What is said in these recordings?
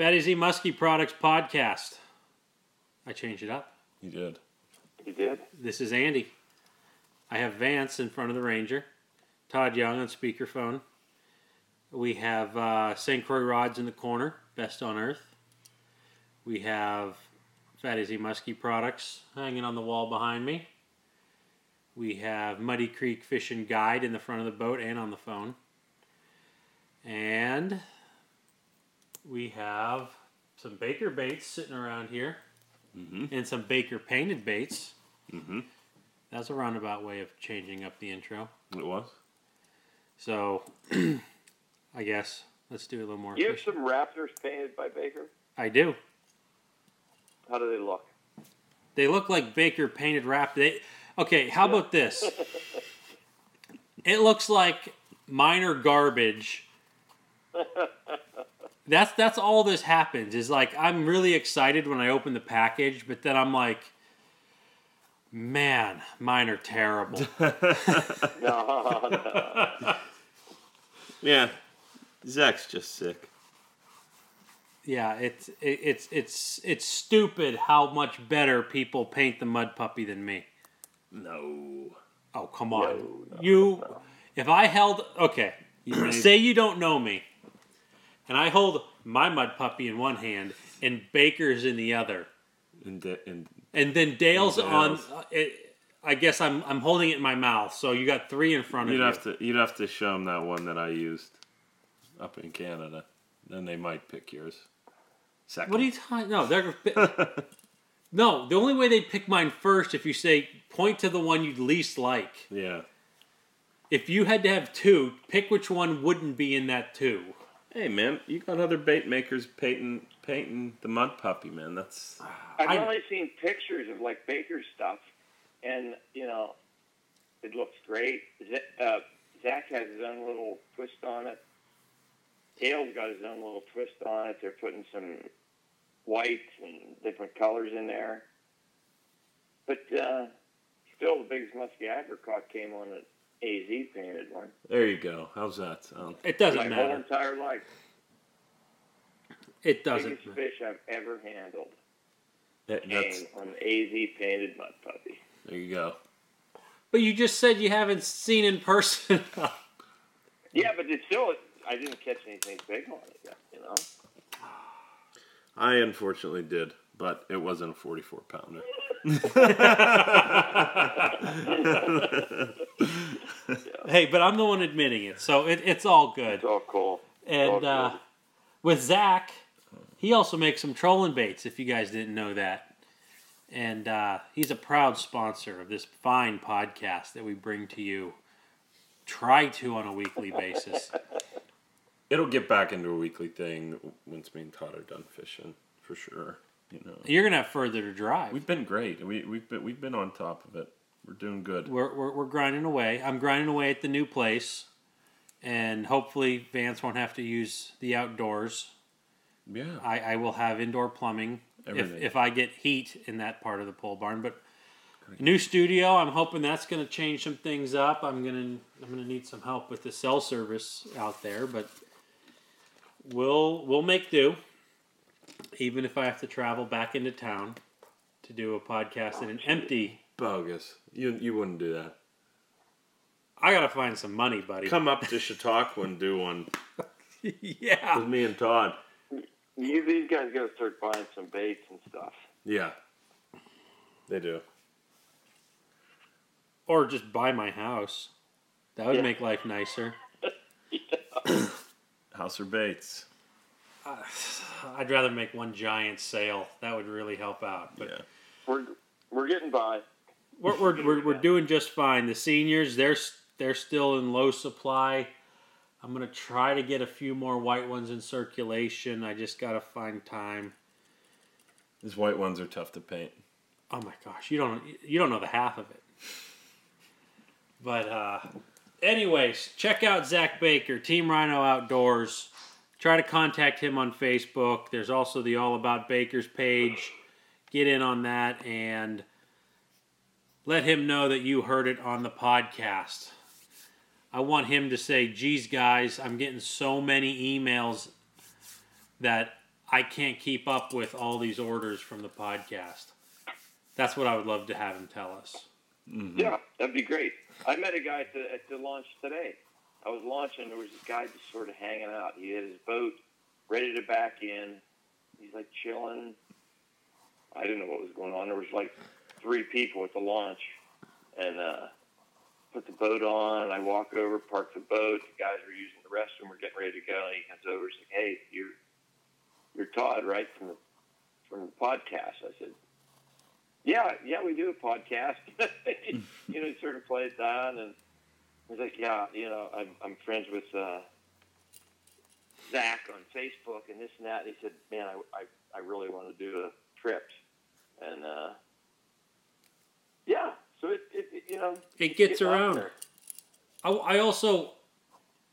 Fatty Z Muskie Products Podcast. I changed it up. You did. You did? This is Andy. I have Vance in front of the Ranger. Todd Young on speakerphone. We have uh, St. Croix rods in the corner, best on earth. We have Fatty Z Muskie products hanging on the wall behind me. We have Muddy Creek Fishing Guide in the front of the boat and on the phone. And we have some Baker baits sitting around here Mm-hmm. and some Baker painted baits. Mm-hmm. That's a roundabout way of changing up the intro. It was. So, I guess let's do a little more. You have some Raptors painted by Baker? I do. How do they look? They look like Baker painted wrap. They okay. How about this? It looks like minor garbage. That's that's all this happens is like I'm really excited when I open the package, but then I'm like, man, mine are terrible. No, no. Yeah. Zach's just sick. yeah, it's it, it's it's it's stupid how much better people paint the mud puppy than me. No. Oh come on, No, no, you. If I held okay, you- say you don't know me, and I hold my mud puppy in one hand and Baker's in the other, And, da- and and then Dale's And on. Uh, It, I guess I'm I'm holding it in my mouth, so you got three in front of you'd you. have to you'd have to show them that one that I used up in Canada. Then they might pick yours. Second. What are you talking? No, they're no. The only way they pick mine first if you say point to the one you'd least like. yeah. If you had to have two, pick which one wouldn't be in that two. Hey man, you got other bait makers painting painting the mud puppy, man. That's I've I- only seen pictures of like Baker stuff, and you know, it looks great. Z- uh, Zach has his own little twist on it. Dale's got his own little twist on it. They're putting some whites and different colors in there. But uh, still, the biggest muskie I ever caught came on an AZ painted one. there you go. How's that sound? It doesn't My whole matter. entire life, It doesn't. biggest matter. fish I've ever handled That- that's on an AZ painted mud puppy. there you go. But you just said you haven't seen in person. Yeah, but it's still, I didn't catch anything big on it yet, you know? I unfortunately did, but it wasn't a 44 pounder. hey, but I'm the one admitting it, so it, it's all good. It's all cool. And all uh, good. with Zach, he also makes some trolling baits. If you guys didn't know that, and uh, he's a proud sponsor of this fine podcast that we bring to you. Try to on a weekly basis. It'll get back into a weekly thing once me and Todd are done fishing, for sure. You know, You're gonna have further to drive. we've been great. We we've been we've been on top of it. We're doing good. We're, we're, we're grinding away. I'm grinding away at the new place, and hopefully Vance won't have to use the outdoors. Yeah, I, I will have indoor plumbing if, Everything. if I get heat in that part of the pole barn. But new studio, I'm hoping that's going to change some things up. I'm gonna I'm gonna need some help with the cell service out there, but we'll we'll make do. Even if I have to travel back into town to do a podcast in an empty, bogus. You you wouldn't do that. I gotta find some money, buddy. Come up to Chautauqua and do one yeah, with me and Todd. You, these guys got to start buying some baits and stuff. Yeah, they do. or just buy my house. That would Yeah. make life nicer. House or baits. I'd rather make one giant sale. That would really help out. But Yeah. We're, we're getting by. we're, we're, we're, we're doing just fine. The seniors, they're they're still in low supply. I'm gonna try to get a few more white ones in circulation. I just gotta find time. These white ones are tough to paint. Oh my gosh, you don't you don't know the half of it. But uh, anyways, check out Zach Baker, Team Rhino Outdoors. Try to contact him on Facebook. There's also the All About Bakers page. Get in on that and let him know that you heard it on the podcast. I want him to say, geez, guys, I'm getting so many emails that I can't keep up with all these orders from the podcast. That's what I would love to have him tell us. Mm-hmm. Yeah, that'd be great. I met a guy at the, at the launch today. I was launching. There was this guy just sort of hanging out. He had his boat ready to back in. He's like chilling. I didn't know what was going on. There was like three people at the launch, and uh, put the boat on. And I walk over, park the boat. The guys were using the restroom. We're getting ready to go. And he comes over. He's like, "Hey, you're you're Todd, right from the from the podcast?" I said, "Yeah, yeah, we do a podcast." you know, sort of played down, and he's like, "Yeah, you know, I'm I'm friends with uh, Zach on Facebook and this and that." And he said, "Man, I I, I really want to do a trip," and uh, yeah, so it, it, it you know It gets get around. I, I also,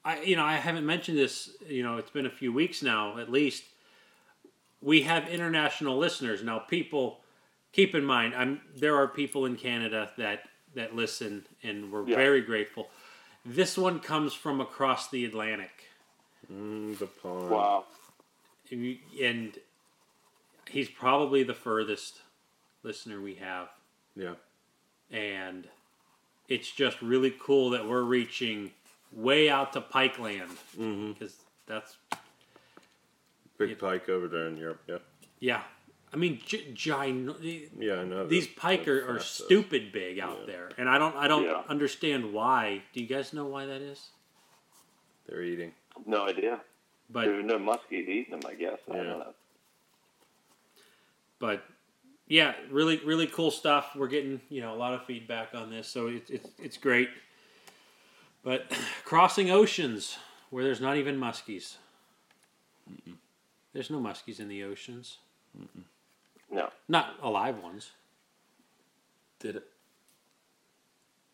I you know, I haven't mentioned this. You know, it's been a few weeks now, at least. We have international listeners now. People, keep in mind, I'm there are people in Canada that that listen, and we're Yeah. very grateful. This one comes from across the Atlantic, Mm, the pond. Wow. and he's probably the furthest listener we have. Yeah. and it's just really cool that we're reaching way out to Pikeland Mm-hmm. because that's Big Yeah. pike over there in Europe. Yeah. yeah. I mean, gi- gino- Yeah, I know. these they're- pike they're are, are fast, though. stupid big out Yeah. there, and I don't I don't Yeah. understand why. Do you guys know why that is? They're eating. No idea. But There's no muskies eating them, I guess. I don't know. but yeah, really really cool stuff. We're getting you know a lot of feedback on this, so it's it's it's great. But crossing oceans where there's not even muskies. There's no muskies in the oceans. No. Not alive ones. Did it?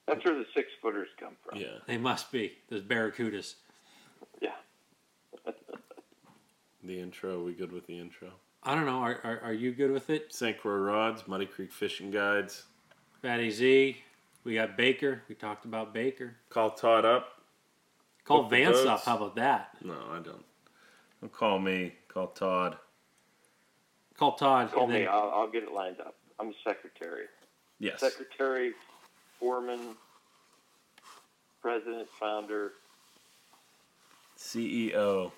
That's where the six footers come from. Yeah. They must be. Those barracudas. Yeah. The intro. We good with the intro? I don't know. Are, are, are you good with it? St. Croix Rods, Muddy Creek Fishing Guides. Fatty Z. We got Baker. We talked about Baker. Call Todd up. Call Vance up. How about that? No, I don't. Don't call me. Call Todd. Call Todd. Call and then- me. I'll, I'll get it lined up. I'm a secretary. Yes. Secretary, foreman, president, founder, CEO.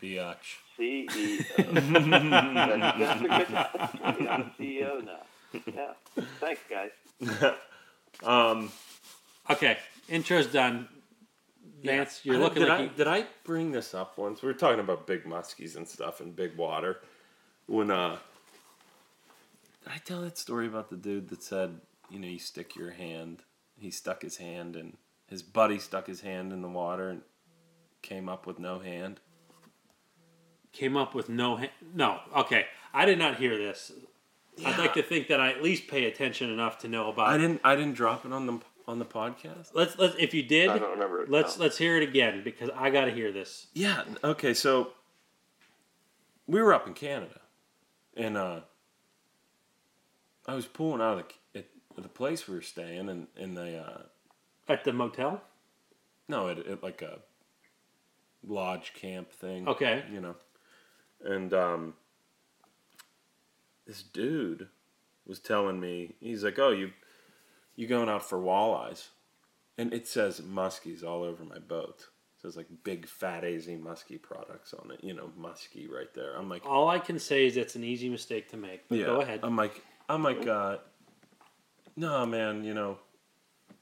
Biatch. CEO. That's, that's good. Yeah, I'm CEO now. Yeah. Thanks, guys. um, okay. Intro's done. Vance, you're looking did like I, you, did I bring this up once? We were talking about big muskies and stuff and big water. When uh, did I tell that story about the dude that said, you know, you stick your hand. He stuck his hand and his buddy stuck his hand in the water and came up with no hand. came up with no. hand no. Okay. I did not hear this. I'd like to think that I at least pay attention enough to know about. I didn't. I didn't drop it on the on the podcast. Let's let's. If you did, I don't remember it. let's no. let's hear it again because I got to hear this. Yeah. Okay. So we were up in Canada, and uh, I was pulling out of the, at the place we were staying, and in the uh, At the motel. no, at, at like a lodge camp thing. Okay. You know, and um, this dude was telling me he's like, "Oh, you you going out for walleyes?" And it says muskies all over my boat. Says like big fat AZ muskie products on it. You know, musky right there. I'm like, All I can say is it's an easy mistake to make. But go ahead. I'm like, I'm like, uh, no, man, you know,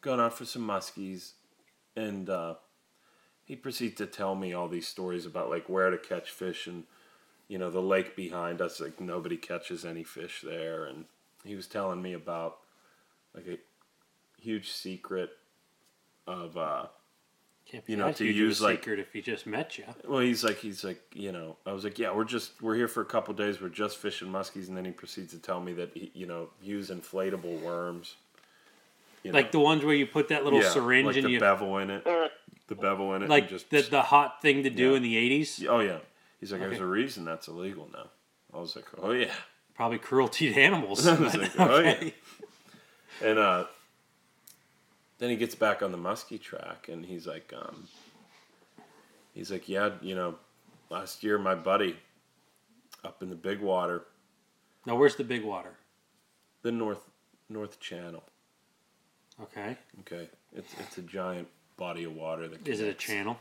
going out for some muskies, and uh, he proceeds to tell me all these stories about like where to catch fish and you know the lake behind us, like nobody catches any fish there, and he was telling me about like a huge secret of uh Can't be you know, to huge use, a like- secret if he just met you. well, he's like, he's like, you know, I was like, yeah, we're just, we're here for a couple days. We're just fishing muskies, and then he proceeds to tell me that he, you know, use inflatable worms. You Like the ones where you put that little yeah, syringe like and the you bevel in it, Uh, the bevel in it, like and just the the hot thing to do Yeah. in the eighties. oh yeah. He's like, Okay. there's a reason that's illegal now. I was like, oh yeah, Probably cruelty to animals. I was like, oh, yeah. And uh, then he gets back on the muskie track, and he's like, um, he's like, yeah, you know, last year my buddy, up in the big water, Now, where's the big water? the North North Channel. Okay. Okay, it's it's a giant body of water that Is it a channel?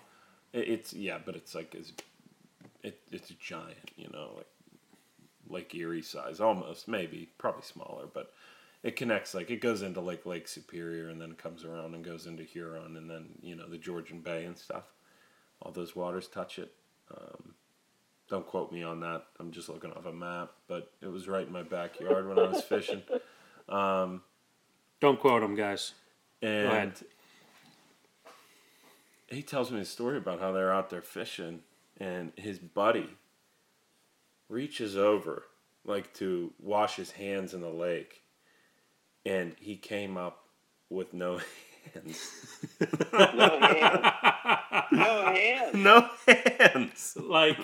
It- It's yeah, but it's like it's it, it's a giant, you know, like Lake Erie size, almost maybe, probably smaller, but it connects like it goes into like Lake Superior and then comes around and goes into Huron and then you know the Georgian Bay and stuff. All those waters touch it. Um, don't quote me on that. I'm just looking off a map, but it was right in my backyard when I was fishing. Don't quote him, guys. And he tells me a story about how they're out there fishing, and his buddy reaches over, like to wash his hands in the lake, and he came up with no hands. No hands. No hands. no hands! Like,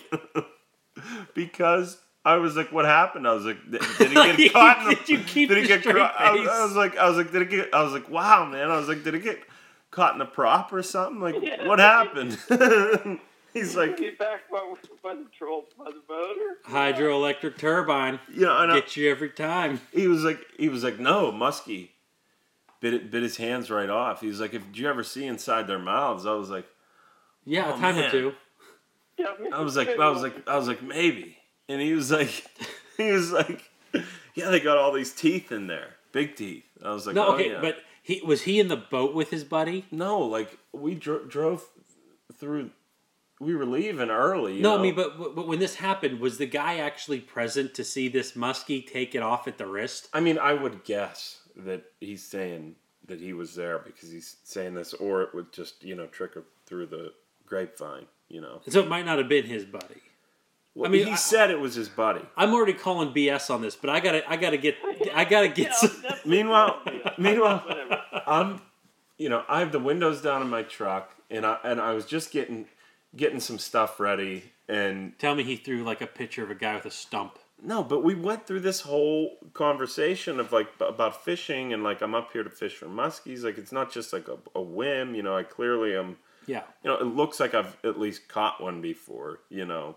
Because I was like, "What happened?" I was like, "Did did he Like, get caught?" in the, did you keep did he get caught? I, was- I was like, "I was like, did it get?" I was like, "Wow, man!" I was like, "Did it get caught in a prop or something? Like, Yeah. what happened?" He's like, Get back by, by the troll by the motor. hydroelectric turbine. "You know," and I, Get you every time. he was like, he was like, "No, Muskie." Bit it, bit his hands right off. He was like, "If did you ever see inside their mouths?" I was like, Yeah, Oh, a time man. or two. Yeah, I was like, I was like, I was like, maybe. And he was like, he was like, yeah, they got all these teeth in there, big teeth. I was like, No, oh, okay, yeah. but he was he in the boat with his buddy? no, like we dro- drove through. We were leaving early. you No, know? I mean, but, but when this happened, was the guy actually present to see this muskie take it off at the wrist? I mean, I would guess that he's saying that he was there because he's saying this, or it would just you know trickle through the grapevine. You know, So it might not have been his buddy. well, I mean, he I- said it was his buddy. I'm already calling BS on this, but I gotta, I gotta get, I gotta get. some, Meanwhile, meanwhile, I'm, you know, I have the windows down in my truck, and I and I was just getting getting some stuff ready, and Tell me he threw like a picture of a guy with a stump. no, but we went through this whole conversation of like b- about fishing, and like I'm up here to fish for muskies. Like it's not just like a, a whim, you know. I clearly am. Yeah, You know, it looks like I've at least caught one before. You know,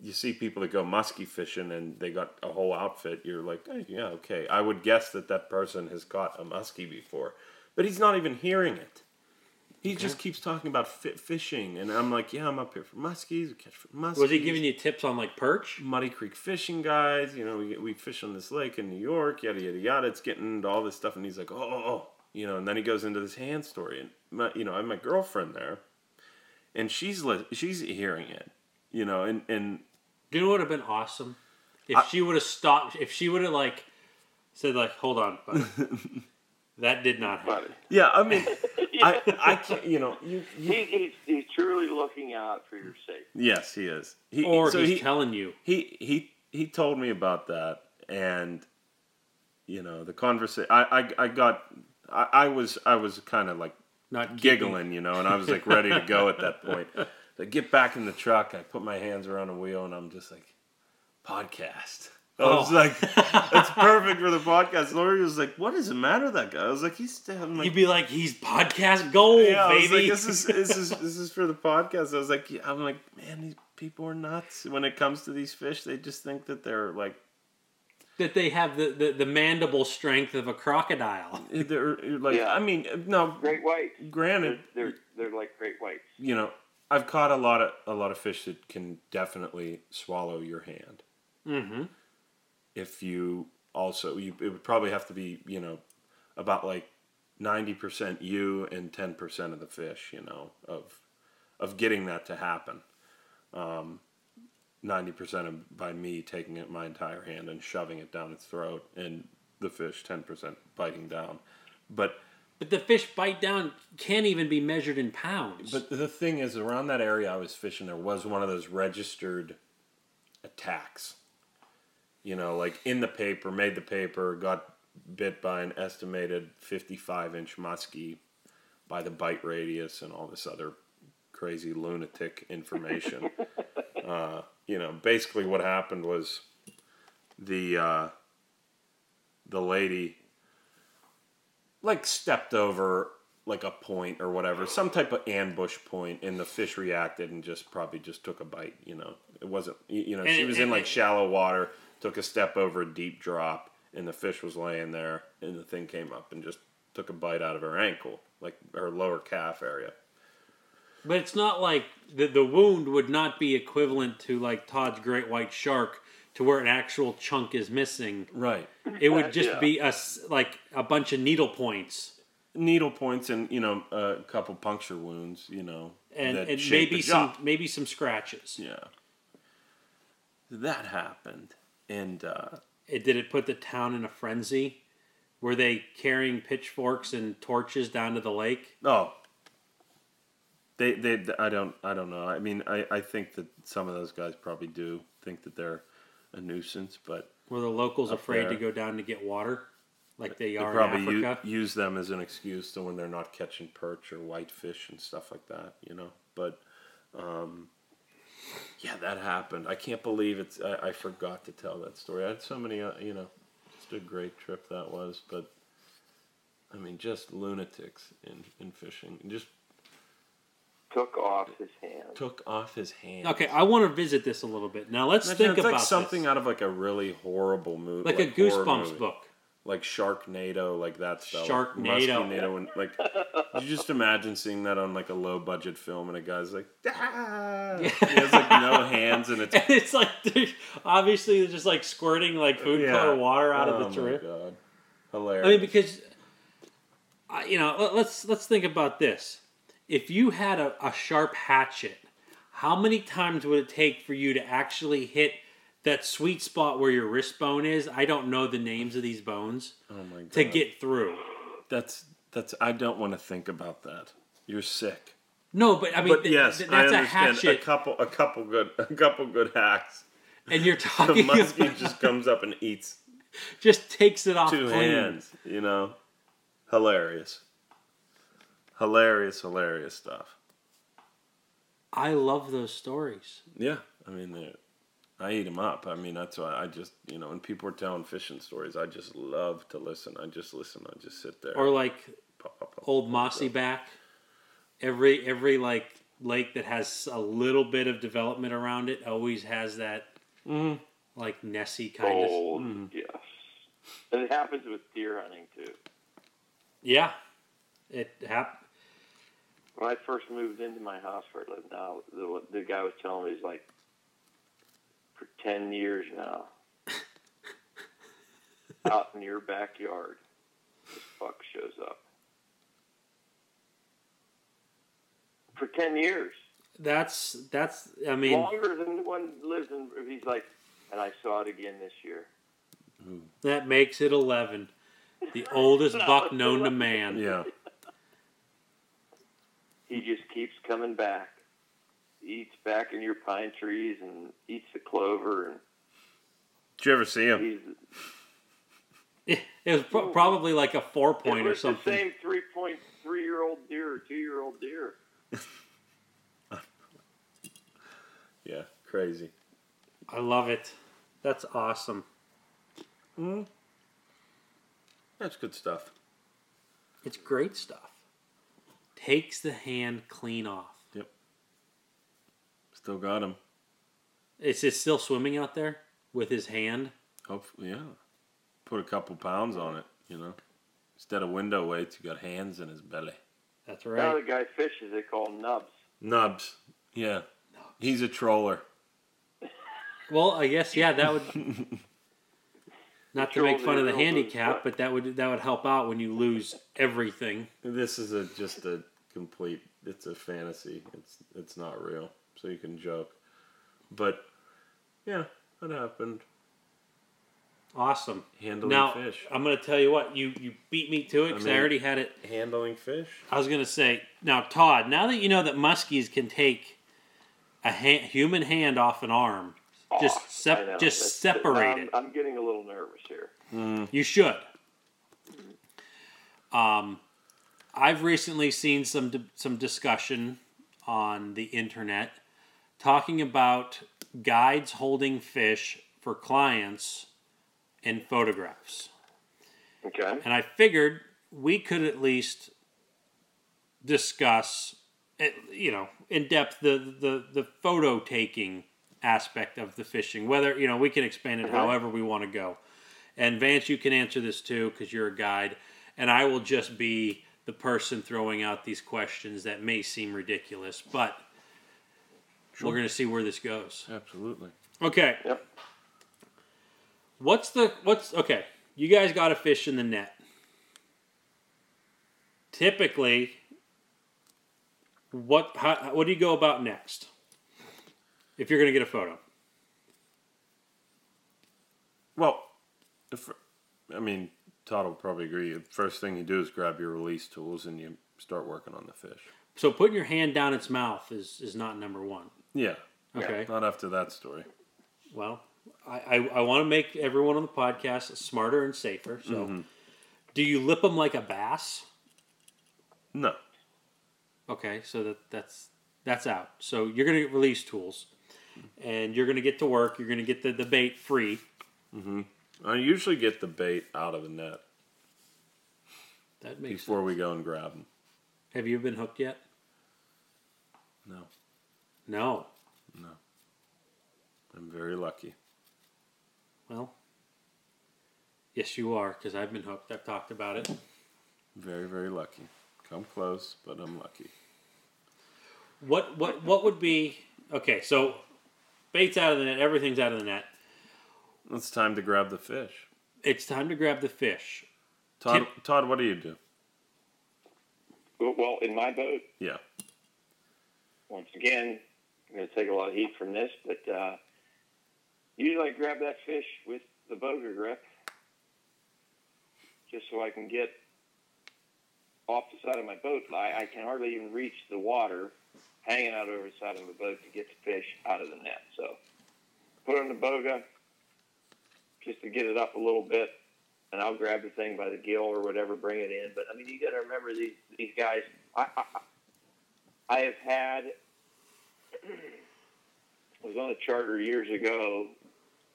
you see people that go muskie fishing and they got a whole outfit. You're like, "Eh, yeah, okay. I would guess that that person has caught a muskie before, but he's not even hearing it. He just keeps talking about fi- fishing, and I'm like, yeah, I'm up here for muskies. We catch for muskies. was he giving you tips on like perch? Muddy Creek fishing guys? You know, we we fish on this lake in New York. Yada yada yada. It's getting into all this stuff, and he's like, oh, oh, oh. you know, and then he goes into this hand story, and my, you know, I have my girlfriend there, and she's li- she's hearing it, you know, and and Do you know what would have been awesome if I- she would have stopped? If she would have like said like, "Hold on, buddy. that did not happen." Yeah, I mean, I I can't, you know, you, you he, he's, he's truly looking out for your safety. yes, he is. He, Or so he's he, telling you. he he he told me about that, and you know, the conversation. I I I got. I, I was I was kind of like Not keeping- giggling, you know, and I was like ready to go at that point. I get back in the truck, I put my hands around the wheel, and I'm just like, podcast. I was Oh. like, that's perfect for the podcast. Lori was like, what does it matter with that guy? I was like, he's still. I'm like, You'd be like, "He's podcast gold, yeah, I was baby." like, this is this is this is for the podcast. I was like, yeah, I'm like, man, these people are nuts. When it comes to these fish, they just think that they're like that they have the, the, the mandible strength of a crocodile. they're like. Yeah. I mean, no. Great whites. Granted, They're, they're, they're like great whites. you know, I've caught a lot of a lot of fish that can definitely swallow your hand. Mm-hmm. If you also, you, it would probably have to be, you know, about like ninety percent you and ten percent of the fish, you know, of of getting that to happen. Um, ninety percent of by me taking it my entire hand and shoving it down its throat, and the fish ten percent biting down. But But the fish bite down can't even be measured in pounds. But the thing is, around that area I was fishing, there was one of those registered attacks. You know, like in the paper, made the paper, got bit by an estimated 55 inch muskie by the bite radius and all this other crazy lunatic information. uh, you know, basically what happened was the uh, the lady like stepped over like a point or whatever, some type of ambush point, and the fish reacted and just probably just took a bite. You know, it wasn't. You know, she was in like shallow water, took a step over a deep drop, and the fish was laying there, and the thing came up and just took a bite out of her ankle, like her lower calf area. But it's not like the the wound would not be equivalent to like Todd's great white shark to where an actual chunk is missing. Right. It would just Yeah. be a s- like a bunch of needle points Needle points and you know a couple puncture wounds. You know, and, and maybe some maybe some scratches. Yeah. That happened, and uh, It, did it put the town in a frenzy? Were they carrying pitchforks and torches down to the lake? oh, they they I don't I don't know. I mean, I I think that some of those guys probably do think that they're a nuisance, but Were the locals afraid to go down to get water, like they they are in probably u- Africa? use them as an excuse to when they're not catching perch or whitefish and stuff like that. You know, but. Um, yeah, that happened. I can't believe it's. I, I forgot to tell that story. I had so many, uh, you know, just a great trip that was. But I mean, just lunatics in in fishing. Just Took off his hand. took off his hand. Okay, I want to visit this a little bit. Now let's Imagine think it's about like something this. out of like a really horrible movie, like, a Goosebumps movie. book. Like Sharknado, like that stuff. Sharknado. Muskinado, and like you just imagine seeing that on like a low budget film, and a guy's like, ah! he has like no hands, and it's And it's like obviously they're just like squirting like food Yeah. color water out oh of the my god, hilarious. I mean, because you know, let- let's let's think about this. If you had a, a sharp hatchet, how many times would it take for you to actually hit that sweet spot where your wrist bone is? I don't know the names of these bones oh my god, to get through. that's that's I don't want to think about that. You're sick. No, but I mean, But th- yes, th- I that's a understand. hatchet, A couple, a couple good, a couple good hacks. and you're talking The muskie about just comes up and eats just takes it off two clean. hands. You know, hilarious, hilarious, hilarious stuff. I love those stories. Yeah, I mean, they're- I eat them up. I mean, that's why I just, you know, when people are telling fishing stories, I just love to listen. I just listen. I just sit there. Or like Pop, pop, pop, old mossy pop. back. Every every like lake that has a little bit of development around it always has that Mhm. like Nessie kind of. Old, Mm. yes. And it happens with deer hunting too. Yeah, it hap- When I first moved into my house where I live now, the, the guy was telling me he's like, for ten years now, out in your backyard, this fuck shows up. For ten years, That's that's. I mean, longer than the one lives in. He's like, and I saw it again this year. that makes it eleven. The oldest No, buck it's known to man. Yeah. He just keeps coming back. Eats back in your pine trees and eats the clover and Did you ever see him? he's It was pro- probably like a four point it or was something. the same three point three year old deer or two year old deer. Yeah, crazy. I love it. That's awesome. Mm-hmm. That's good stuff. It's great stuff. Takes the hand clean off. Still got him. Is it still swimming out there with his hand? Hopefully, yeah. Put a couple pounds on it, you know. Instead of window weights, you got hands in his belly. That's Now right. the guy fishes, they call them nubs. Nubs. Yeah. He's a troller. Well, I guess yeah, that would. Not to make fun of the handicap, but that would that would help out when you lose everything. This is a just a complete. It's a fantasy. It's it's not real. So you can joke, but yeah, that happened. Awesome. Handling now fish. I'm going to tell you what you you beat me to it because I, I already had it. Handling fish. I was going to say now, Todd. Now that you know that muskies can take a ha- human hand off an arm, just sep- just That's- separate I'm, it. I'm getting a little nervous here. You should. Um, I've recently seen some di- some discussion on the internet talking about guides holding fish for clients and photographs. Okay. And I figured we could at least discuss, you know, in depth the the the photo taking aspect of the fishing. Whether you know we can expand it Uh-huh. however we want to go. And Vance, you can answer this too because you're a guide, and I will just be the person throwing out these questions that may seem ridiculous, but we're going to see where this goes. Absolutely. Okay. Yep. What's the what's okay? You guys got a fish in the net. Typically, what how, what do you go about next? If you're going to get a photo, Well, if, I mean, Todd will probably agree. The first thing you do is grab your release tools and you start working on the fish. so putting your hand down its mouth is is not number one. Yeah. Okay. Not after that story. Well, I I, I want to make everyone on the podcast smarter and safer. So, mm-hmm. do you lip them like a bass? No. Okay, so that that's that's out. So you're gonna get release tools, and you're gonna get to work. You're gonna get the, the bait free. Mm-hmm. I usually get the bait out of the net That makes before we go and grab them. Have you been hooked yet? No. No. No. I'm very lucky. Well, yes, you are, because I've been hooked. I've talked about it. Very, very lucky. Come close, but I'm lucky. What what what would be okay? So bait's out of the net. Everything's out of the net. It's time to grab the fish. It's time to grab the fish. Todd, Todd, what do you do? Well, well, in my boat, Yeah. once again, I'm going to take a lot of heat from this, but uh, usually I grab that fish with the boga grip just so I can get off the side of my boat. I, I can hardly even reach the water hanging out over the side of the boat to get the fish out of the net. So put on the boga just to get it up a little bit, and I'll grab the thing by the gill or whatever, bring it in. But I mean, you got to remember these these guys. I, I I have had was on a charter years ago,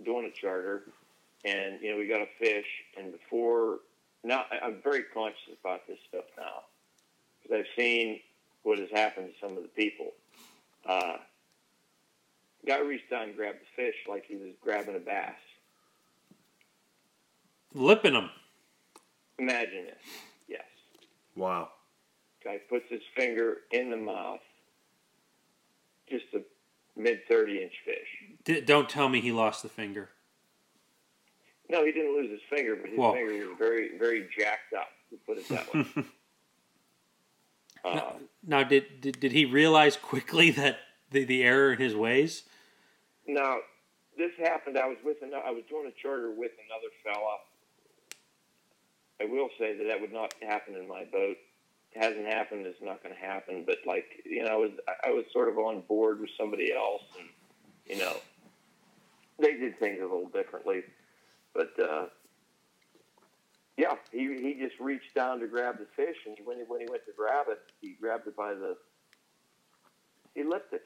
doing a charter, and you know we got a fish, and before now I- I'm very conscious about this stuff now because I've seen what has happened to some of the people. Uh, guy reached down and grabbed the fish like he was grabbing a bass. Lipping him. Imagine this. Yes. Wow. Guy puts his finger in the mouth, just a mid 30 inch fish. D- don't tell me he lost the finger. No, he didn't lose his finger, but his Whoa. finger was very, very jacked up. To put it that way. uh, Now, did, did did he realize quickly that the, the error in his ways? now, this happened. I was with another, I was doing a charter with another fella. I will say that that would not happen in my boat. Hasn't happened. It's not going to happen. But like you know, I was I was sort of on board with somebody else, and you know, they did things a little differently. But uh, yeah, he he just reached down to grab the fish, and when he when he went to grab it, he grabbed it by the he lipped it.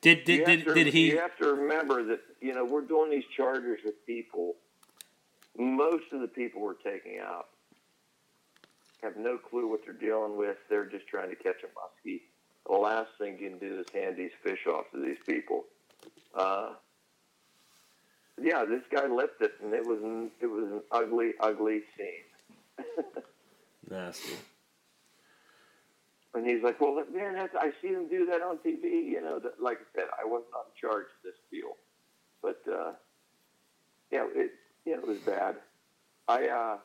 Did did did, to- did he? You have to remember that you know we're doing these charters with people. Most of the people we're taking out have no clue what they're dealing with. They're just trying to catch a muskie. The last thing you can do is hand these fish off to these people. Uh, yeah, this guy lipped it, and it was an, it was an ugly, ugly scene. Nasty. And he's like, "Well, man, that's, I see them do that on TV." You know, that, like I said, I wasn't on charge of this deal, but uh, yeah, it yeah, it was bad. I uh,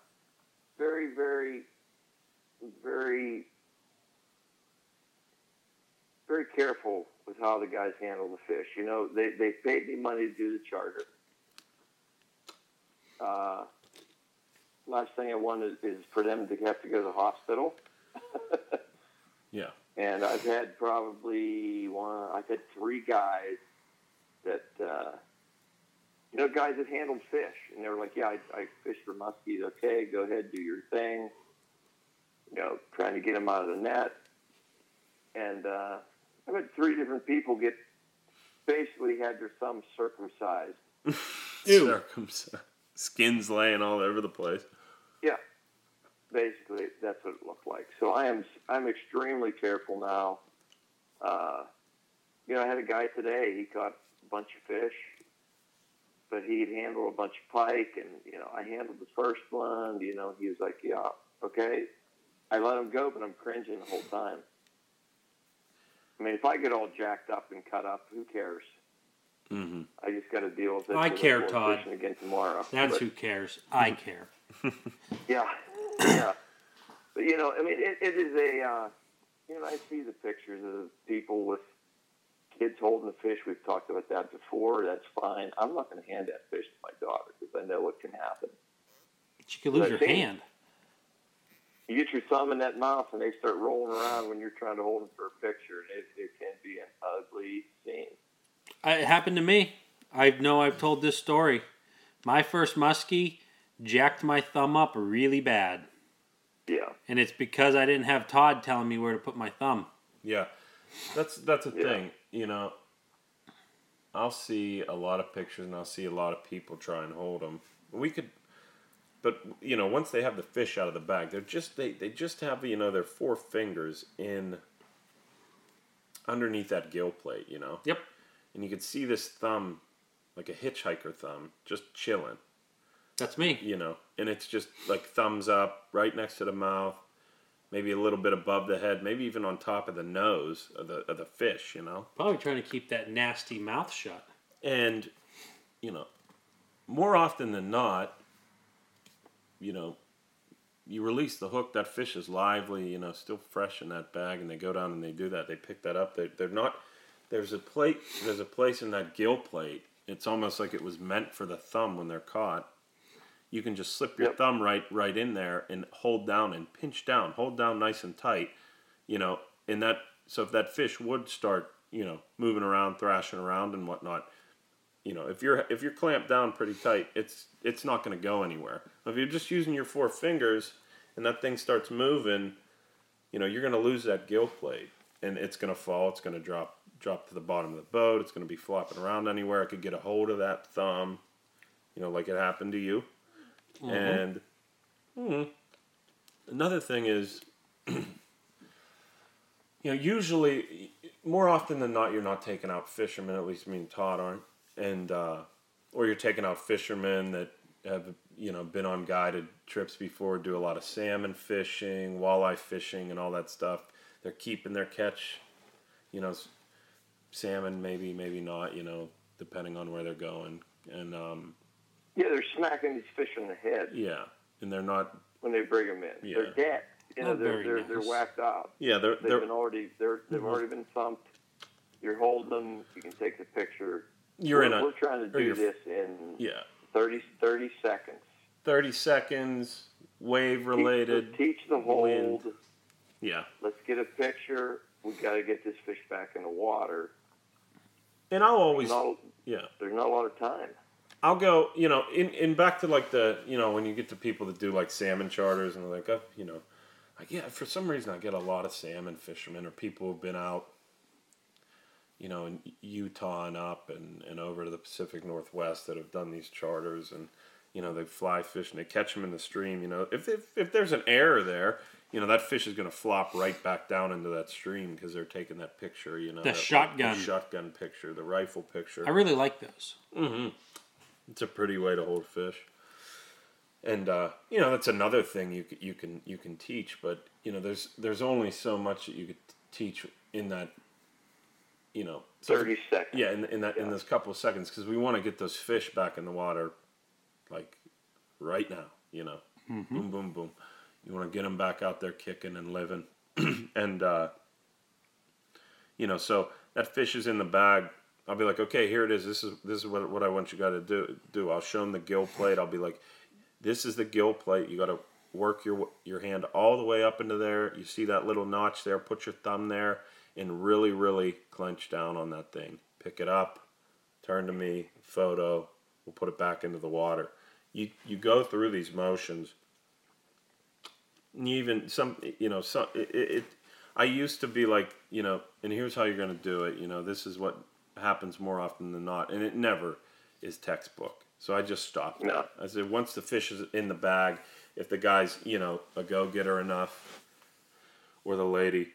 very, very, very, very careful with how the guys handle the fish. You know, they they paid me money to do the charter. Uh, last thing I want is, is for them to have to go to the hospital. Yeah. And I've had probably one. I've had three guys that, uh, you know, guys that handled fish, and they were like, "Yeah, I, I fish for muskies. Okay, go ahead, do your thing." You know, trying to get them out of the net. And uh, I've had three different people get basically had their thumbs circumcised. Ew. Circumcised. Skins laying all over the place. Yeah. basically that's what it looked like. So I am I'm extremely careful now. Uh, you know, I had a guy today. He caught a bunch of fish, but he'd handle a bunch of pike, and you know, I handled the first one. You know, he was like, "Yeah, okay." I let him go, but I'm cringing the whole time. I mean, if I get all jacked up and cut up, who cares? Mm-hmm. I just got to deal with it. I till care, we're Todd. fishing Again tomorrow. That's But- who cares. I care. Yeah, yeah. But you know, I mean, it, it is a. Uh, you know, I see the pictures of people with kids holding the fish. We've talked about that before. That's fine. I'm not going to hand that fish to my daughter because I know what can happen. But you could lose But I your think- hand. You get your thumb in that mouth, and they start rolling around when you're trying to hold them for a picture, and it, it can be an ugly scene. It happened to me. I know I've told this story. My first muskie jacked my thumb up really bad. Yeah, And it's because I didn't have Todd telling me where to put my thumb. Yeah, that's that's a Yeah. thing. You know, I'll see a lot of pictures and I'll see a lot of people try and hold them. We could, but you know, once they have the fish out of the bag, they're just they they just have you know their four fingers in underneath that gill plate. You know, Yep. and you could see this thumb, like a hitchhiker thumb, just chilling. That's me. You know, and it's just like thumbs up right next to the mouth. Maybe a little bit above the head, maybe even on top of the nose of the of the fish, you know. Probably trying to keep that nasty mouth shut. And, you know, more often than not, you know, you release the hook, that fish is lively, you know, still fresh in that bag, and they go down and they do that. They pick that up. They're, they're not, there's a plate, there's a place in that gill plate. It's almost like it was meant for the thumb when they're caught. You can just slip your Yep. thumb right right in there and hold down and pinch down, hold down nice and tight, you know, and that so if that fish would start, you know, moving around, thrashing around and whatnot, you know, if you're if you're clamped down pretty tight, it's it's not going to go anywhere. If you're just using your four fingers and that thing starts moving, you know, you're going to lose that gill plate and it's going to fall. It's going to drop drop to the bottom of the boat. It's going to be flopping around anywhere. It could get a hold of that thumb, you know, like it happened to you. And hmm, another thing is, you know, usually, more often than not, you're not taking out fishermen. At least me and Todd aren't, and uh, or you're taking out fishermen that have you know been on guided trips before, do a lot of salmon fishing, walleye fishing, and all that stuff. They're keeping their catch, you know, salmon maybe, maybe not, you know, depending on where they're going, and um, yeah, they're smacking these fish in the head yeah, and they're not, when they bring them in. Yeah. They're dead. You know, Not they're they're, they're whacked out. yeah, they're They've they're been already they're they've Mhm. already been thumped. You're holding them. You can take the picture. You're we're, in a we're trying to do this in yeah. 30, 30 seconds. 30 seconds, wave Teach- related. Teach, the hold. wind. Yeah. Let's get a picture. We got to get this fish back in the water. And I'll always, Not, yeah, there's not a lot of time. I'll go, you know, in, in back to like the, you know, when you get to people that do like salmon charters and they're like, oh, you know, like yeah, for some reason I get a lot of salmon fishermen or people who've been out, you know, in Utah and up and, and over to the Pacific Northwest that have done these charters and, you know, they fly fish and they catch them in the stream. You know, if, if, if there's an error there, you know, that fish is going to flop right back down into that stream because they're taking that picture, you know. The that- shotgun. The shotgun picture, the rifle picture. I really like those. Mm-hmm. It's a pretty way to hold fish, and uh, you know that's another thing you you can you can teach. But you know there's there's only so much that you could teach in that. You know, so- 30 seconds. yeah, in, in that in Yeah. those couple of seconds because we want to get those fish back in the water, like right now. You know, boom, boom, boom. You want to get them back out there kicking and living, and uh, you know, so that fish is in the bag. I'll be like, okay, here it is. This is this is what, what I want you guys to do. Do I'll show them the gill plate. I'll be like, this is the gill plate. You got to work your your hand all the way up into there. You see that little notch there. Put your thumb there and really, really clench down on that thing. Pick it up. Turn to me. Photo. We'll put it back into the water. You you go through these motions. And you even some you know some it, it, I used to be like you know and here's how you're going to do it. You know this is what happens more often than not, and it never is textbook. So I just stopped. No. I said once the fish is in the bag, if the guy's you know a go getter enough, or the lady,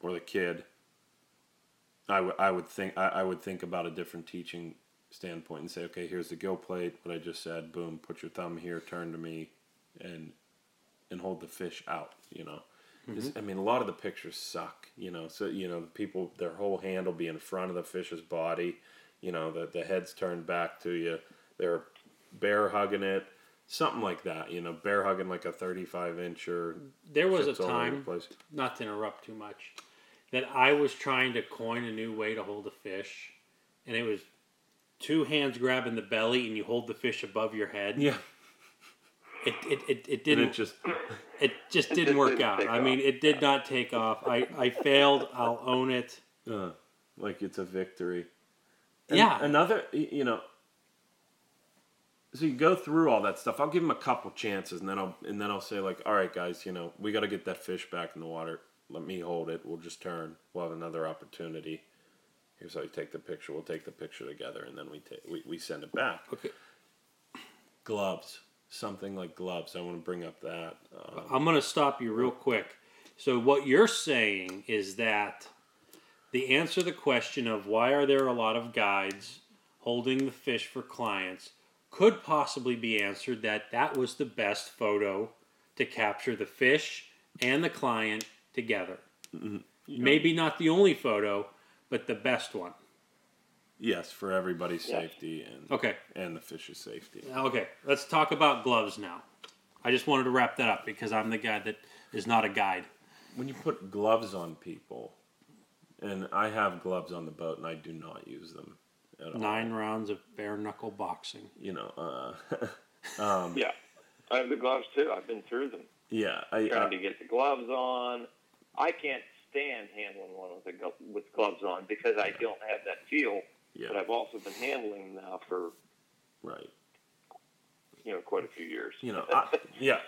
or the kid, I would I would think I, I would think about a different teaching standpoint and say, okay, here's the gill plate. What I just said. Boom. Put your thumb here. Turn to me, and and hold the fish out. You know. Mm-hmm. 'Cause, I mean, a lot of the pictures suck, you know. So you know, the people, their whole hand will be in front of the fish's body. You know, the the head's turned back to you. They're bear hugging it, something like that. You know, bear hugging like a thirty-five inch or. There was a ships all over the time, place. not to interrupt too much, that I was trying to coin a new way to hold a fish, and it was two hands grabbing the belly and you hold the fish above your head. Yeah, It it, it, it didn't it just it just It didn't just work didn't out. I off. mean, it did not take off. I I failed. I'll own it. uh, like it's a victory. And Yeah. Another, you know. So you go through all that stuff. I'll give him a couple chances, and then I'll and then I'll say like, all right, guys, you know, we got to get that fish back in the water. Let me hold it. We'll just turn. We'll have another opportunity. Here's how you take the picture. We'll take the picture together, and then we take we, we send it back. Okay. Gloves, something like gloves. I want to bring up that. Um, I'm going to stop you real quick. So what you're saying is that the answer to the question of why are there a lot of guides holding the fish for clients could possibly be answered that that was the best photo to capture the fish and the client together. Maybe not the only photo, but the best one. yes, for everybody's Yes. safety and Okay. and the fish's safety. Okay, let's talk about gloves now. I just wanted to wrap that up because I'm the guy that is not a guide. when you put gloves on people, and I have gloves on the boat, and I do not use them at all. Nine rounds of bare knuckle boxing. You know, uh, um, Yeah, I have the gloves too. I've been through them. yeah, I, Trying I to get the gloves on. I can't stand handling one with the glo- with gloves on because I don't have that feel. But I've also been handling now for right. you know quite a few years. You know, I, yeah,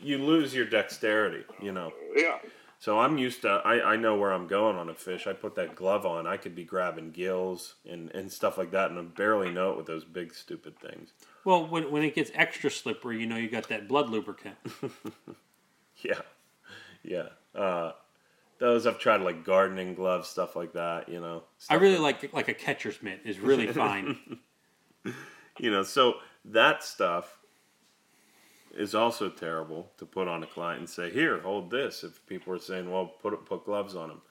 you lose your dexterity. You know, yeah, so I'm used to. I, I know where I'm going on a fish. I put that glove on. I could be grabbing gills and and stuff like that, and I barely know it with those big stupid things. Well, when, when it gets extra slippery, you know you got that blood lubricant. Yeah, yeah. Uh, those I've tried like gardening gloves, stuff like that. You know, I really like like a catcher's mitt is really fine. you know so that stuff is also terrible to put on a client and say here hold this if people are saying well put put gloves on them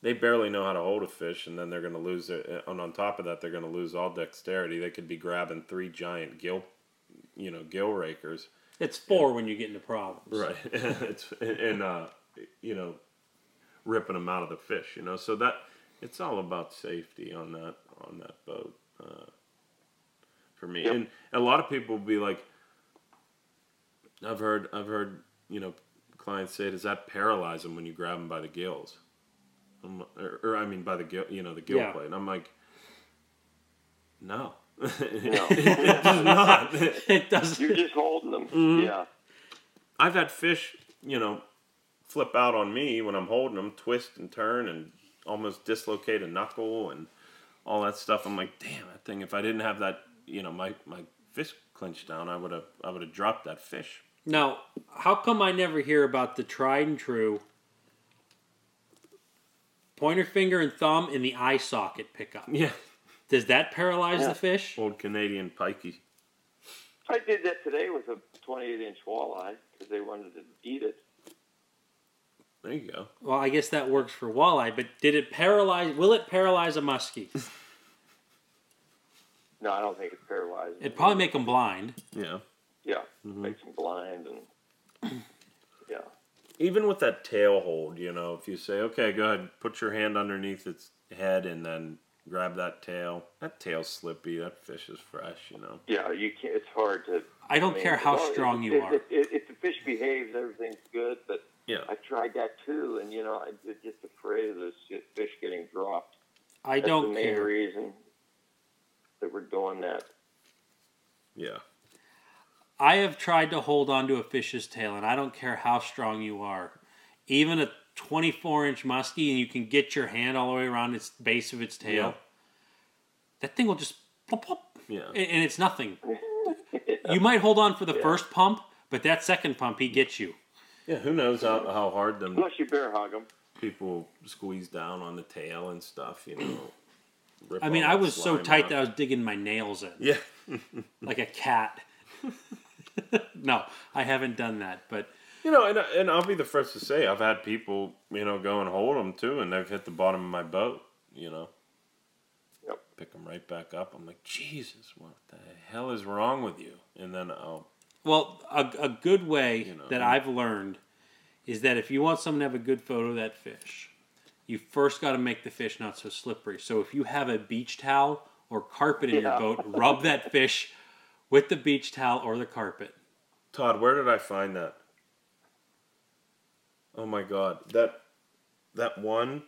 they barely know how to hold a fish and then they're going to lose their and on top of that they're going to lose all dexterity they could be grabbing three giant gill you know gill rakers It's four when you get into problems. right it's and uh you know ripping them out of the fish you know so that it's all about safety on that on that boat uh, for me Yep. and a lot of people will be like i've heard i've heard you know clients say does that paralyze them when you grab them by the gills I'm, or, or i mean by the gill you know the gill Yeah. plate and i'm like no No. it does not It does. you're just holding them. Mm-hmm. Yeah, I've had fish, you know, flip out on me when I'm holding them, twist and turn, and almost dislocate a knuckle and all that stuff. I'm like, damn, that thing. If I didn't have that, you know, my my fist clenched down, I would have I would have dropped that fish. Now, how come I never hear about the tried and true pointer finger and thumb in the eye socket pickup? Yeah, Does that paralyze Yeah. the fish? old Canadian pikey. I did that today with a 28 inch walleye because they wanted to eat it. There you go. Well, I guess that works for walleye, but did it paralyze? Will it paralyze a muskie? No, I don't think it's paralyzed. It'd probably make them blind. Yeah. yeah, Mhm. makes them blind and yeah. Even with that tail hold, you know, if you say, okay, go ahead, put your hand underneath its head and then grab that tail. That tail's slippy. That fish is fresh, you know. Yeah, you can't. It's hard to. I don't I mean, care how strong if, you if, are. If, if, if the fish behaves, everything's good. But Yeah. I tried that too, and you know, I'm just afraid of this fish getting dropped. I That's the don't main care. reason that we're doing that. Yeah. I have tried to hold on to a fish's tail, and I don't care how strong you are. Even a 24 inch muskie, and you can get your hand all the way around its base of its tail. Yeah. That thing will just pop, plop, Yeah. and and it's nothing. You might hold on for the Yeah. first pump, But that second pump, he gets you. Yeah, who knows how, how hard them Unless you bear hug them. people squeeze down on the tail and stuff, you know. rip I mean, I was so tight off. that I was digging my nails in Yeah. like a cat. no, I haven't done that, but You know, and, and I'll be the first to say, I've had people, you know, go and hold them too, and they've hit the bottom of my boat, you know. Yep. Pick them right back up. I'm like, Jesus, what the hell is wrong with you? And then I'll, Well, a, a good way You know. that I've learned is that if you want someone to have a good photo of that fish, you first got to make the fish not so slippery. So if you have a beach towel or carpet in Yeah. your boat, rub that fish with the beach towel or the carpet. Todd, where did I find that? Oh my God, that that one.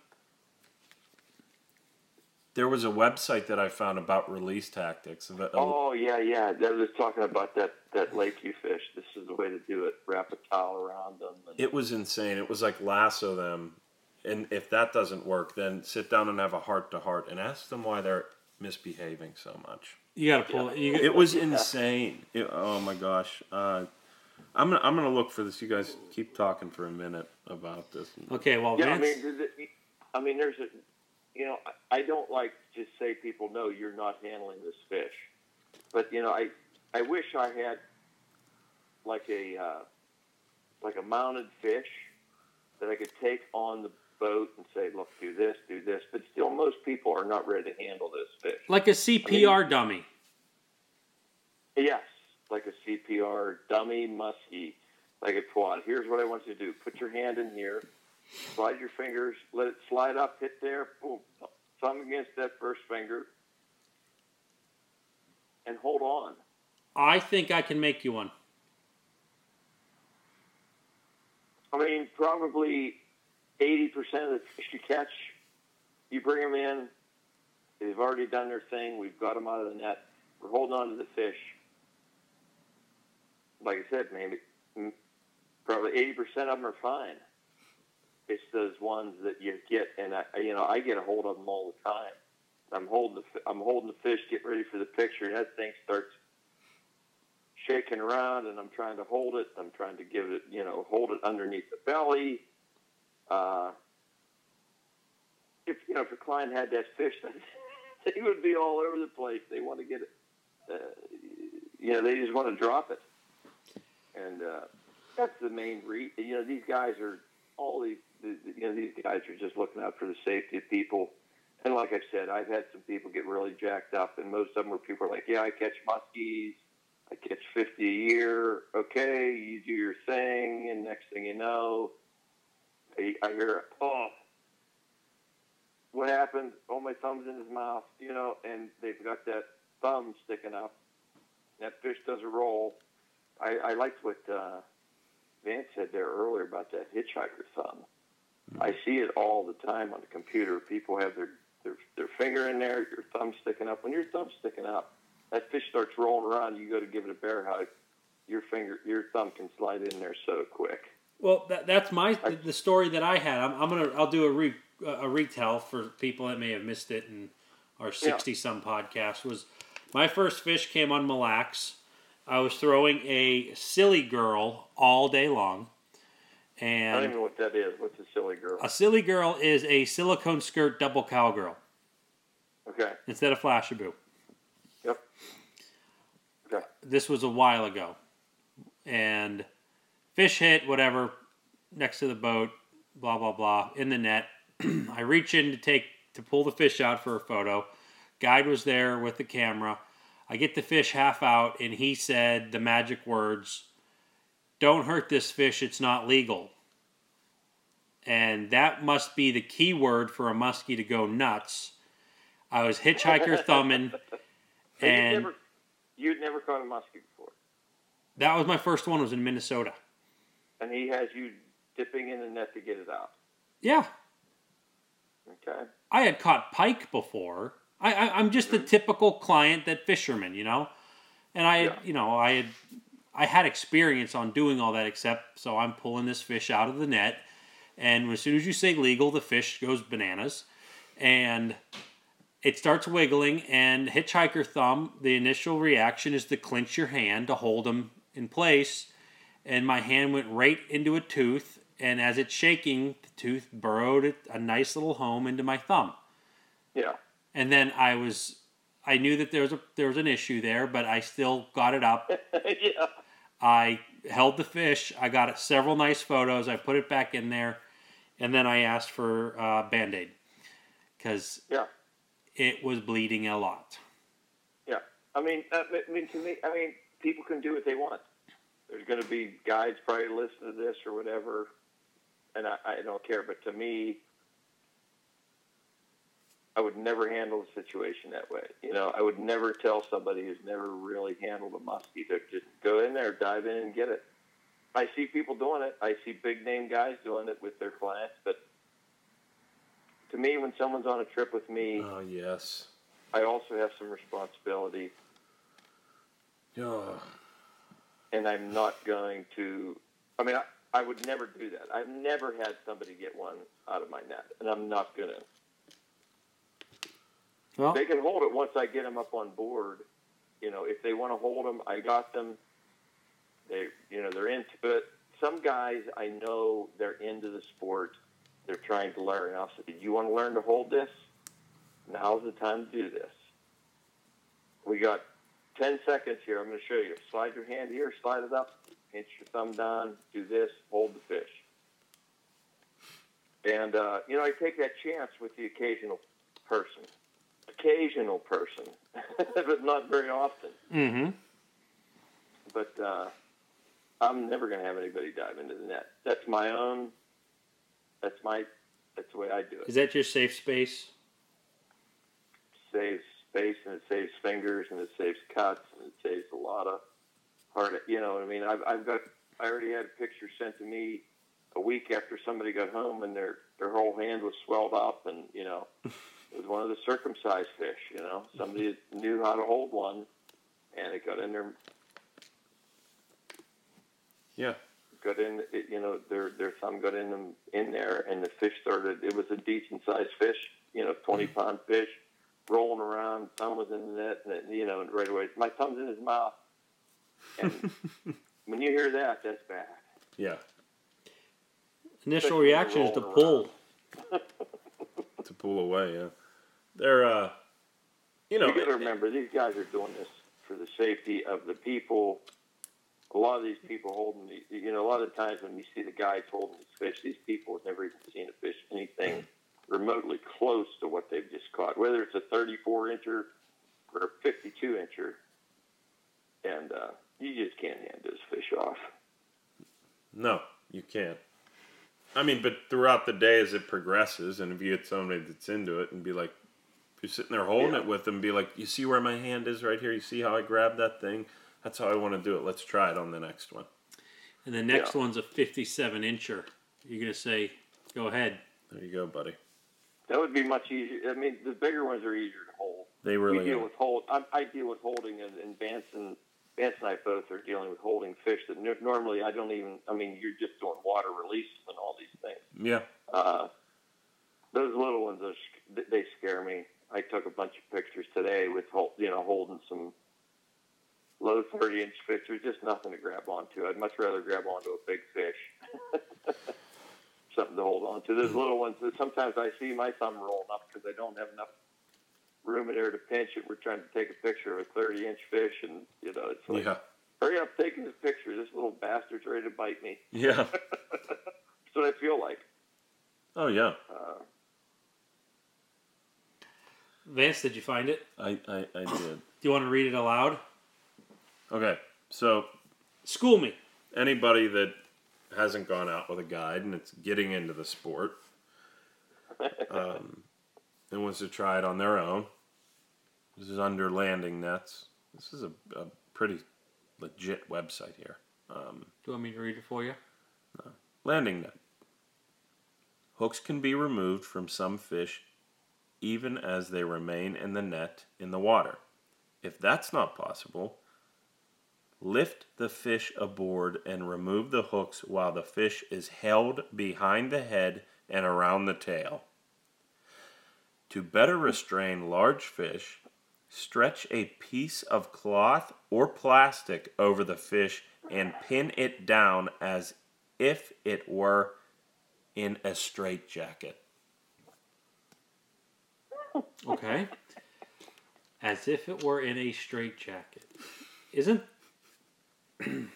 There was a website that I found about release tactics. Oh yeah, yeah. That was talking about that that lake you fish. This is the way to do it. Wrap a towel around them. And, It was insane. It was like lasso them, and if that doesn't work, then sit down and have a heart to heart and ask them why they're misbehaving so much. You got to pull it. You, It was insane. It- oh my gosh. Uh, I'm gonna I'm gonna look for this. You guys keep talking for a minute about this. okay, well, yeah, I mean, th- th- I mean, there's a, you know, I, I don't like to say people no, you're not handling this fish, but you know, I I wish I had like a uh, like a mounted fish that I could take on the boat and say, look, do this, do this, but still, most people are not ready to handle this fish. like a CPR dummy. Yes, like a CPR dummy muskie, like a quad. Here's what I want you to do: put your hand in here, slide your fingers, let it slide up, hit there, boom, thumb against that first finger, and hold on. I think I can make you one. I mean, probably eighty percent of the fish you catch, you bring them in. They've already done their thing. We've got them out of the net. We're holding on to the fish. Like I said, maybe mm, probably eighty percent of them are fine. It's those ones that you get, and I, you know, I get a hold of them all the time. I'm holding the, I'm holding the fish, get ready for the picture, and that thing starts shaking around, and I'm trying to hold it. I'm trying to give it, you know, hold it underneath the belly. Uh, if you know, if a client had that fish, they would be all over the place. They want to get it. Uh, you know, they just want to drop it, and uh, that's the main reason. You know, these guys are all these. The- You know, these guys are just looking out for the safety of people. And like I said, I've had some people get really jacked up, and most of them were people are like, "Yeah, I catch muskies, I catch fifty a year. Okay, you do your thing, and next thing you know, I, I hear, oh, what happened? Oh, my thumb's in his mouth, you know, and they've got that thumb sticking up. That fish doesn't roll. I, I liked what uh, Vance said there earlier about that hitchhiker thumb. I see it all the time on the computer. People have their, their their finger in there, your thumb sticking up. When your thumb's sticking up, that fish starts rolling around. You go to give it a bear hug. Your finger, your thumb can slide in there so quick. Well, that, that's my the, the story that I had. I'm, I'm gonna I'll do a re, a retell for people that may have missed it in our sixty some podcast. Was my first fish came on Mille Lacs. I was throwing a silly girl all day long, I don't even know what that is. What's a silly girl? a silly girl is a silicone skirt double cowgirl Okay. instead of Flashabou. Yep. Okay. this was a while ago. And fish hit, whatever, next to the boat, blah, blah, blah, in the net. I reach in to take, to pull the fish out for a photo. Guide was there with the camera. I get the fish half out, and he said the magic words, Don't hurt this fish, it's not legal. And that must be the key word for a muskie to go nuts. I was hitchhiker thumbing, And, and you'd never, you'd never caught a muskie before, that was my first one. It was in Minnesota. and he has you dipping in the net to get it out. Yeah, Okay. I had caught pike before. I, I I'm just the mm-hmm. typical client that fisherman, you know, and I, had, Yeah. you know, I had I had experience on doing all that. Except so I'm pulling this fish out of the net, and as soon as you say legal, the fish goes bananas, and it starts wiggling. And hitchhiker thumb, the initial reaction is to clench your hand to hold him in place, and my hand went right into a tooth. And as it's shaking, the tooth burrowed a nice little home into my thumb. Yeah. And then I was, I knew that there was a there was an issue there, but I still got it up. yeah. I held the fish. I got several nice photos. I put it back in there, and then I asked for uh, band aid because Yeah. it was bleeding a lot. Yeah. I mean, uh, I mean, to me, I mean, people can do what they want. There's going to be guys probably listen to this or whatever, and I, I don't care. But to me, I would never handle the situation that way. You know, I would never tell somebody who's never really handled a muskie to just go in there, dive in, and get it. I see people doing it. I see big name guys doing it with their clients, but to me, when someone's on a trip with me, Oh yes. I also have some responsibility Oh, and I'm not going to. I mean, I, I would never do that. I've never had somebody get one out of my net, and I'm not going to. Well, They can hold it once I get them up on board. You know, if they want to hold them, I got them. They, you know, they're into it. Some guys I know they're into the sport. They're trying to learn. I'll say, "You want to learn to hold this? Now's the time to do this." We got 10 seconds here. I'm going to show you. Slide your hand here, slide it up, pinch your thumb down, do this, hold the fish. And, uh, you know, I take that chance with the occasional person. Occasional person, but not very often. mm-hmm. But uh, I'm never going to have anybody dive into the net. That's my own, that's my, that's the way I do it. Is that your safe space? saves space and it saves fingers and it saves cuts and it saves a lot of hard. You know what I mean? I've, I've got. I already had a picture sent to me a week after somebody got home and their their whole hand was swelled up and you know was one of the circumcised fish. You know somebody knew how to hold one and it got in their yeah. got in. It, you know their their thumb got in them in there and the fish started. It was a decent sized fish. You know, twenty mm-hmm. pound fish rolling around. Thumb was in the net, and it, you know, and right away, my thumb's in his mouth. And when you hear that, that's bad. Yeah. Initial Especially reaction is to pull. To pull away, yeah. They're uh you know you got to remember, these guys are doing this for the safety of the people. A lot of these people holding the, you know, a lot of times when you see the guys holding these fish, these people have never even seen a fish anything remotely close to what they've just caught, whether it's a 34 incher or a 52 incher, and uh, you just can't hand those fish off. No, you can't. I mean, but throughout the day as it progresses, and if you get somebody that's into it and be like, if you're sitting there holding Yeah. it with them, be like, you see where my hand is right here? You see how I grabbed that thing? That's how I want to do it. Let's try it on the next one. And the next Yeah. one's a 57 incher. You're going to say, go ahead. There you go, buddy. That would be much easier. I mean, the bigger ones are easier to hold. They we really deal are. with hold. I, I deal with holding, and, and Vance and Vance and I both are dealing with holding fish that n- normally I don't even. I mean, you're just doing water releases and all these things. Yeah. Uh, those little ones, are, they scare me. I took a bunch of pictures today with hol- you know holding some low 30 inch fish. There's just nothing to grab onto. I'd much rather grab onto a big fish. Something to hold on to. Those little ones. that Sometimes I see my thumb rolling up because I don't have enough room in there to pinch it. We're trying to take a picture of a 30 inch fish, and you know it's like, Yeah. hurry up, taking this picture. This little bastard's ready to bite me. Yeah. That's what I feel like. Oh, yeah. Uh, Vance, did you find it? I, I, I did. Do you want to read it aloud? Okay. So, School me. anybody that hasn't gone out with a guide and it's getting into the sport um, and wants to try it on their own, this is under landing nets. This is a, a pretty legit website here. Um, Do you want me to read it for you? landing net. Hooks can be removed from some fish even as they remain in the net in the water. If that's not possible, lift the fish aboard and remove the hooks while the fish is held behind the head and around the tail. To better restrain large fish, stretch a piece of cloth or plastic over the fish and pin it down as if it were in a straitjacket. Okay. As if it were in a straitjacket. Isn't. Do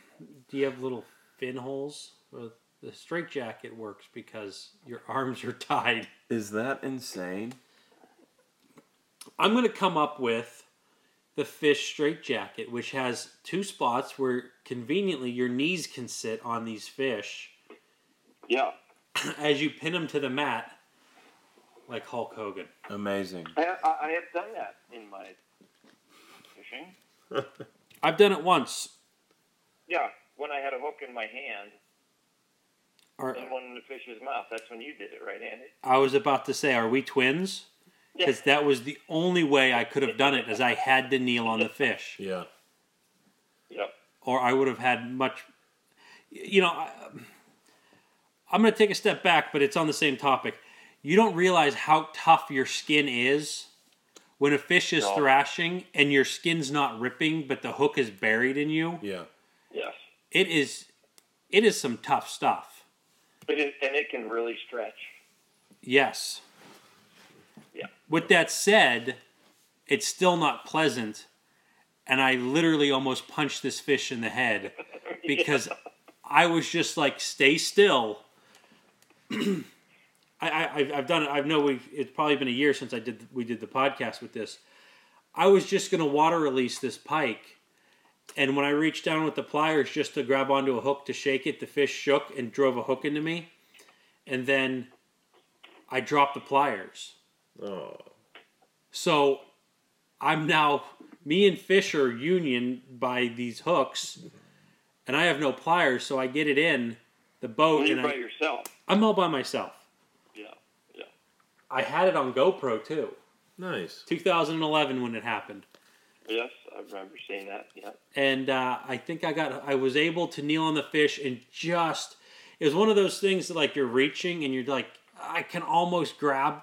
you have little fin holes? Well, the straitjacket works because your arms are tied. Is that insane? I'm going to come up with the fish straitjacket, which has two spots where conveniently your knees can sit on these fish Yeah. as you pin them to the mat, like Hulk Hogan. Amazing. I, I, I have done that in my fishing. I've done it once. Yeah, when I had a hook in my hand Are, and one in the fish's mouth. That's when you did it, right, Andy? I was about to say, are we twins? Because that was the only way I could have done it, as I had to kneel on the fish, Yeah. Yep. or I would have had much. You know, I, I'm going to take a step back, but it's on the same topic. You don't realize how tough your skin is when a fish is No. thrashing and your skin's not ripping, but the hook is buried in you. Yeah. Yes. It is, it is some tough stuff. But it, and it can really stretch. Yes. Yeah. With that said, it's still not pleasant, and I literally almost punched this fish in the head because I was just like, "Stay still." I, I I've- I've done it. I know we. It's probably been a year since I did we did the podcast with this. I was just gonna water release this pike, and when I reached down with the pliers just to grab onto a hook to shake it, the fish shook and drove a hook into me, and then I dropped the pliers. Oh. So I'm now me and Fish are union by these hooks, and I have no pliers, so I get it in the boat, When you're and by I, yourself. I'm all by myself. Yeah. Yeah. I had it on GoPro too, Nice. 2011 when it happened, Yes, I remember seeing that. Yeah. and uh, I think I got I was able to kneel on the fish and just it was one of those things that like you're reaching and you're like I can almost grab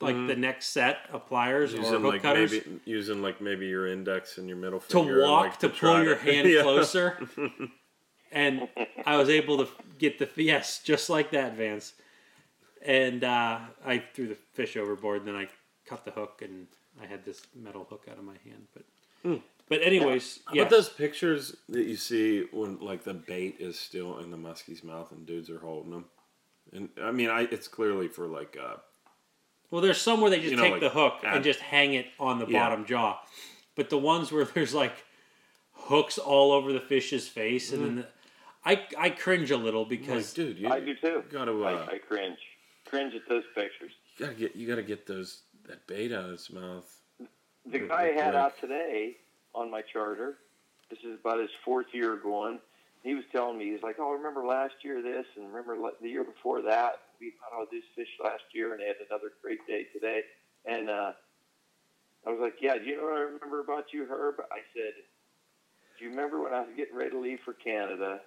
like the next set of pliers or Using hook like cutters. maybe using like maybe your index and your middle finger to walk like, to, try pull your hand Yeah. closer and i was able to get the yes just like that vance and uh, i threw the fish overboard and then i cut the hook and i had this metal hook out of my hand but but anyways How yeah about those pictures that you see when like the bait is still in the muskie's mouth and dudes are holding them? And I mean, I it's clearly for like uh, well there's some where they just You know, take like, the hook add- and just hang it on the Yeah. bottom jaw but the ones where there's like hooks all over the fish's face and then the, I, I cringe a little like, because dude, you, I do too. gotta uh, I, I cringe. Cringe at those pictures. you gotta get you gotta get those that bait out of its mouth. The guy I had out today on my charter, this is about his fourth year going. He was telling me, he's like, "Oh, remember last year this, and remember the year before that. We caught all these fish last year, and they had another great day today." And uh, I was like, "Yeah, do you know what I remember about you, Herb?" I said, "Do you remember when I was getting ready to leave for Canada,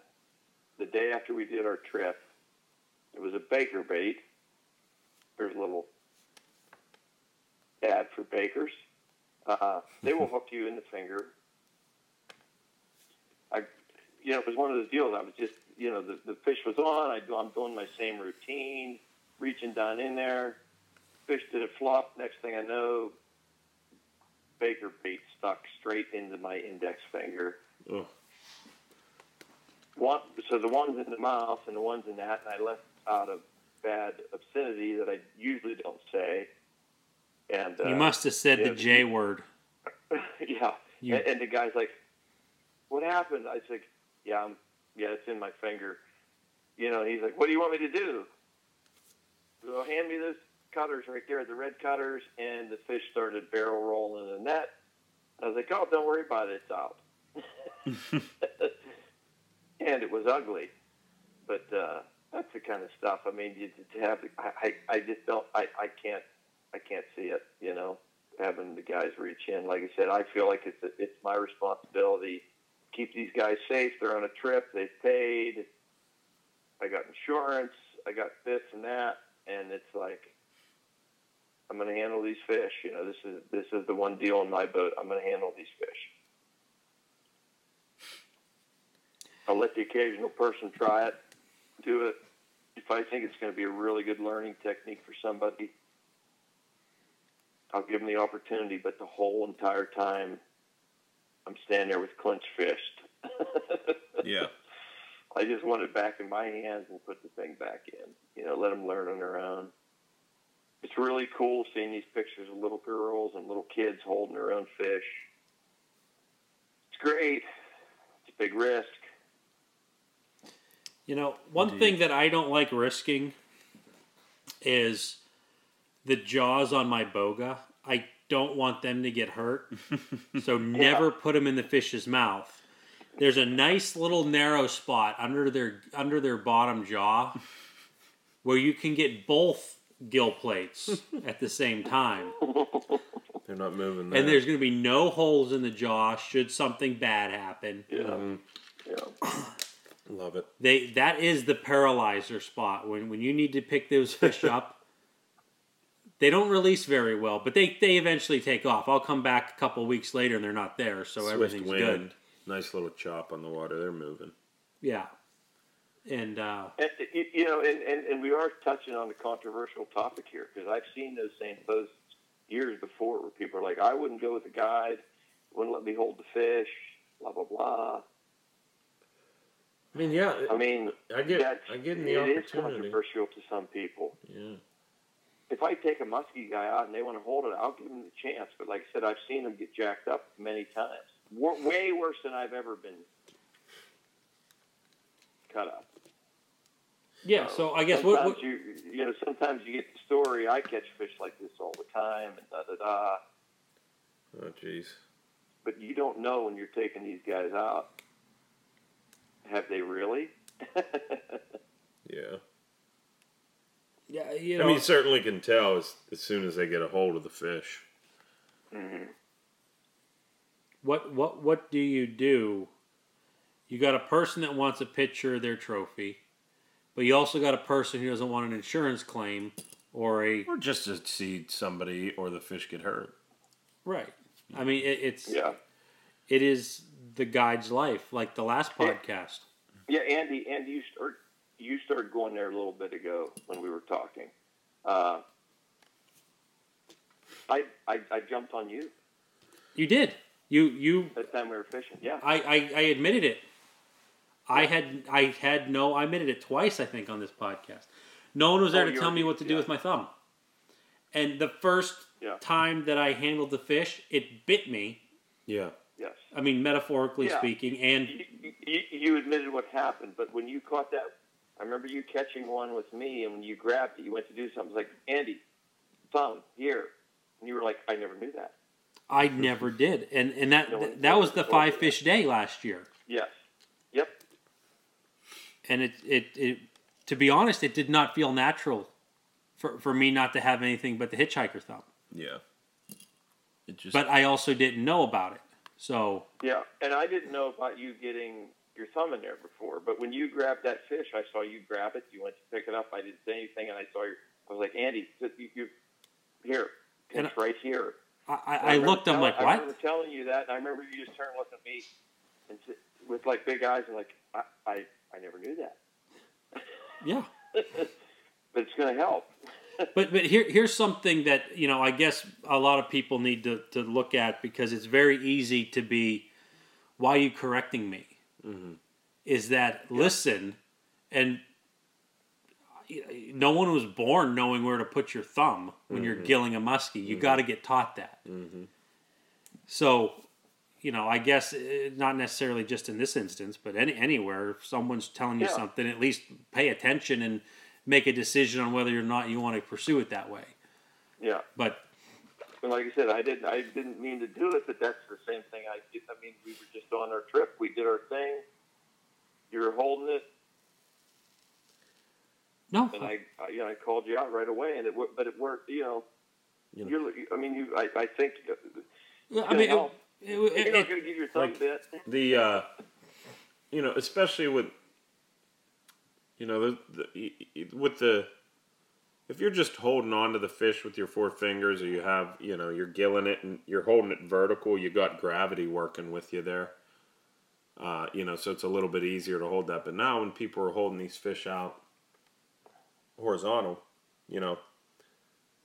the day after we did our trip? It was a baker bait. There's a little ad for bakers." Uh, they will hook you in the finger. I, you know, it was one of those deals. I was just, you know, the, the fish was on. I do, I'm doing my same routine, reaching down in there. Fish did a flop. Next thing I know, baker bait stuck straight into my index finger. One, so the ones in the mouth and the ones in that, and I left out a bad obscenity that I usually don't say. And uh, you must have said yeah. the j word yeah. You- And, and the guy's like, "What happened?" I said, "Yeah, I'm, yeah, it's in my finger." You know, he's like, "What do you want me to do?" So hand me those cutters right there, the red cutters, and the fish started barrel rolling in the net. I was like, "Oh, don't worry about it, it's out." and it was ugly, but uh, that's the kind of stuff. I mean, you, to have, I, I, just don't, I, I can't, I can't see it. You know having the guys reach in. Like I said, I feel like it's it's my responsibility. Keep these guys safe. They're on a trip. They've paid. I got insurance. I got this and that, and it's like I'm going to handle these fish. You know, this is this is the one deal in my boat. I'm going to handle these fish. I'll let the occasional person try it, do it. If I think it's going to be a really good learning technique for somebody, I'll give them the opportunity. But the whole entire time, I'm standing there with clenched fist. Yeah. I just want it back in my hands and put the thing back in. You know, let them learn on their own. It's really cool seeing these pictures of little girls and little kids holding their own fish. It's great. It's a big risk. You know, one Indeed. thing that I don't like risking is the jaws on my boga. I don't want them to get hurt, so never put them in the fish's mouth. There's a nice little narrow spot under their under their bottom jaw where you can get both gill plates at the same time. They're not moving there. And there's going to be no holes in the jaw should something bad happen. Yeah. Mhm. Yeah. Love it. They that is the paralyzer spot when when you need to pick those fish up. They don't release very well, but they they eventually take off. I'll come back a couple weeks later and they're not there, so Swift everything's wind. good. Nice little chop on the water. They're moving. Yeah, and uh, And, you- you know, and, and, and we are touching on a controversial topic here because I've seen those same posts years before where people are like, I wouldn't go with a guide, wouldn't let me hold the fish, blah, blah, blah. I mean, yeah. I mean, I get. that's, I get the it is controversial to some people. Yeah. If I take a muskie guy out and they want to hold it, I'll give them the chance. But like I said, I've seen them get jacked up many times. Wa- Way worse than I've ever been cut up. yeah. So I guess what, what you you know sometimes you get the story. I catch fish like this all the time, and da da da. Oh, jeez. But you don't know when you're taking these guys out. Have they really? Yeah. yeah you I mean, you certainly can tell as, as soon as they get a hold of the fish. Mhm. what what what do you do? You got a person that wants a picture of their trophy, but you also got a person who doesn't want an insurance claim or a Or just to see somebody or the fish get hurt. right. I mean, it, it's Yeah, it is the guide's life, like the last podcast. yeah. Andy, Andy, you start you started going there a little bit ago when we were talking. Uh, I, I I jumped on you You did. You you. that time we were fishing. Yeah, I I, I admitted it. I had I had no. I admitted it twice. I think on this podcast. No one was there Oh, to tell me what to do yeah. with my thumb. And the first Yeah. time that I handled the fish, it bit me. Yeah. Yes. I mean, metaphorically Yeah. speaking, and you, you, you admitted what happened, but when you caught that, I remember you catching one with me, and when you grabbed it, you went to do something. It was like Andy, thumb here, and you were like, I never knew that. I never did. And and that No one that was the told me five that. fish day last year. Yes. Yep. and it, it, it to be honest, it did not feel natural for, for me not to have anything but the hitchhiker thumb. Yeah. It just. But I also didn't know about it. So Yeah, and I didn't know about you getting your thumb in there before, but when you grabbed that fish, I saw you grab it. You went to pick it up. I didn't say anything, and I saw you. I was like, Andy, you, you here, it's right here. I, I, I looked, I'm like, I what? remember telling you that, and I remember you just turned looked at me and s- with like big eyes and like, I, I, I never knew that. Yeah. but it's going to help. But but here here's something that you know I guess a lot of people need to, to look at because it's very easy to be why are you correcting me Mhm. is that listen and no one was born knowing where to put your thumb when you're gilling a muskie you got to get taught that Mhm. so you know I guess eh, not necessarily just in this instance but any anywhere if someone's telling you Yeah. something at least pay attention and make a decision on whether or not you want to pursue it that way Yeah. but And like I said, I didn't, I didn't mean to do it, but that's the same thing I did. I mean, we were just on our trip. We did our thing. You're holding it, no and I, I you know, I called you out right away, and it, but it worked. You know, You know. you're, I mean, you, I, I think Yeah, I mean, it, help. it, you're not going to give your thumb like- bit. the uh, you know, especially with you know the, the with the if you're just holding on to the fish with your four fingers, or you have you know you're gilling it and you're holding it vertical, you got gravity working with you there. Uh, you know, so it's a little bit easier to hold that. But now when people are holding these fish out horizontal, you know,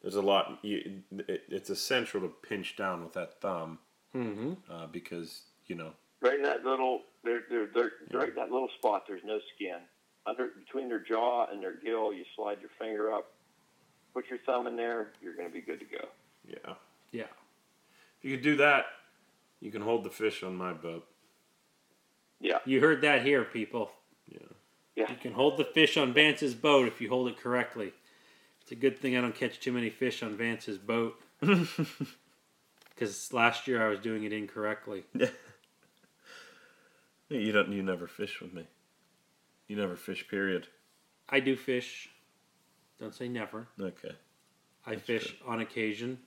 there's a lot. You, it, it's essential to pinch down with that thumb Mm-hmm. uh, because you know. Right in that little, they're, they're, they're, right in that little spot. There's no skin under between their jaw and their gill. You slide your finger up, put your thumb in there. You're going to be good to go. Yeah. Yeah. If you could do that, you can hold the fish on my boat. Yeah, You heard that here, people. Yeah. yeah. You can hold the fish on Vance's boat if you hold it correctly. It's a good thing I don't catch too many fish on Vance's boat. Because last year I was doing it incorrectly. You don't. You never fish with me. You never fish. Period. I do fish. Don't say never. Okay. I fish on occasion.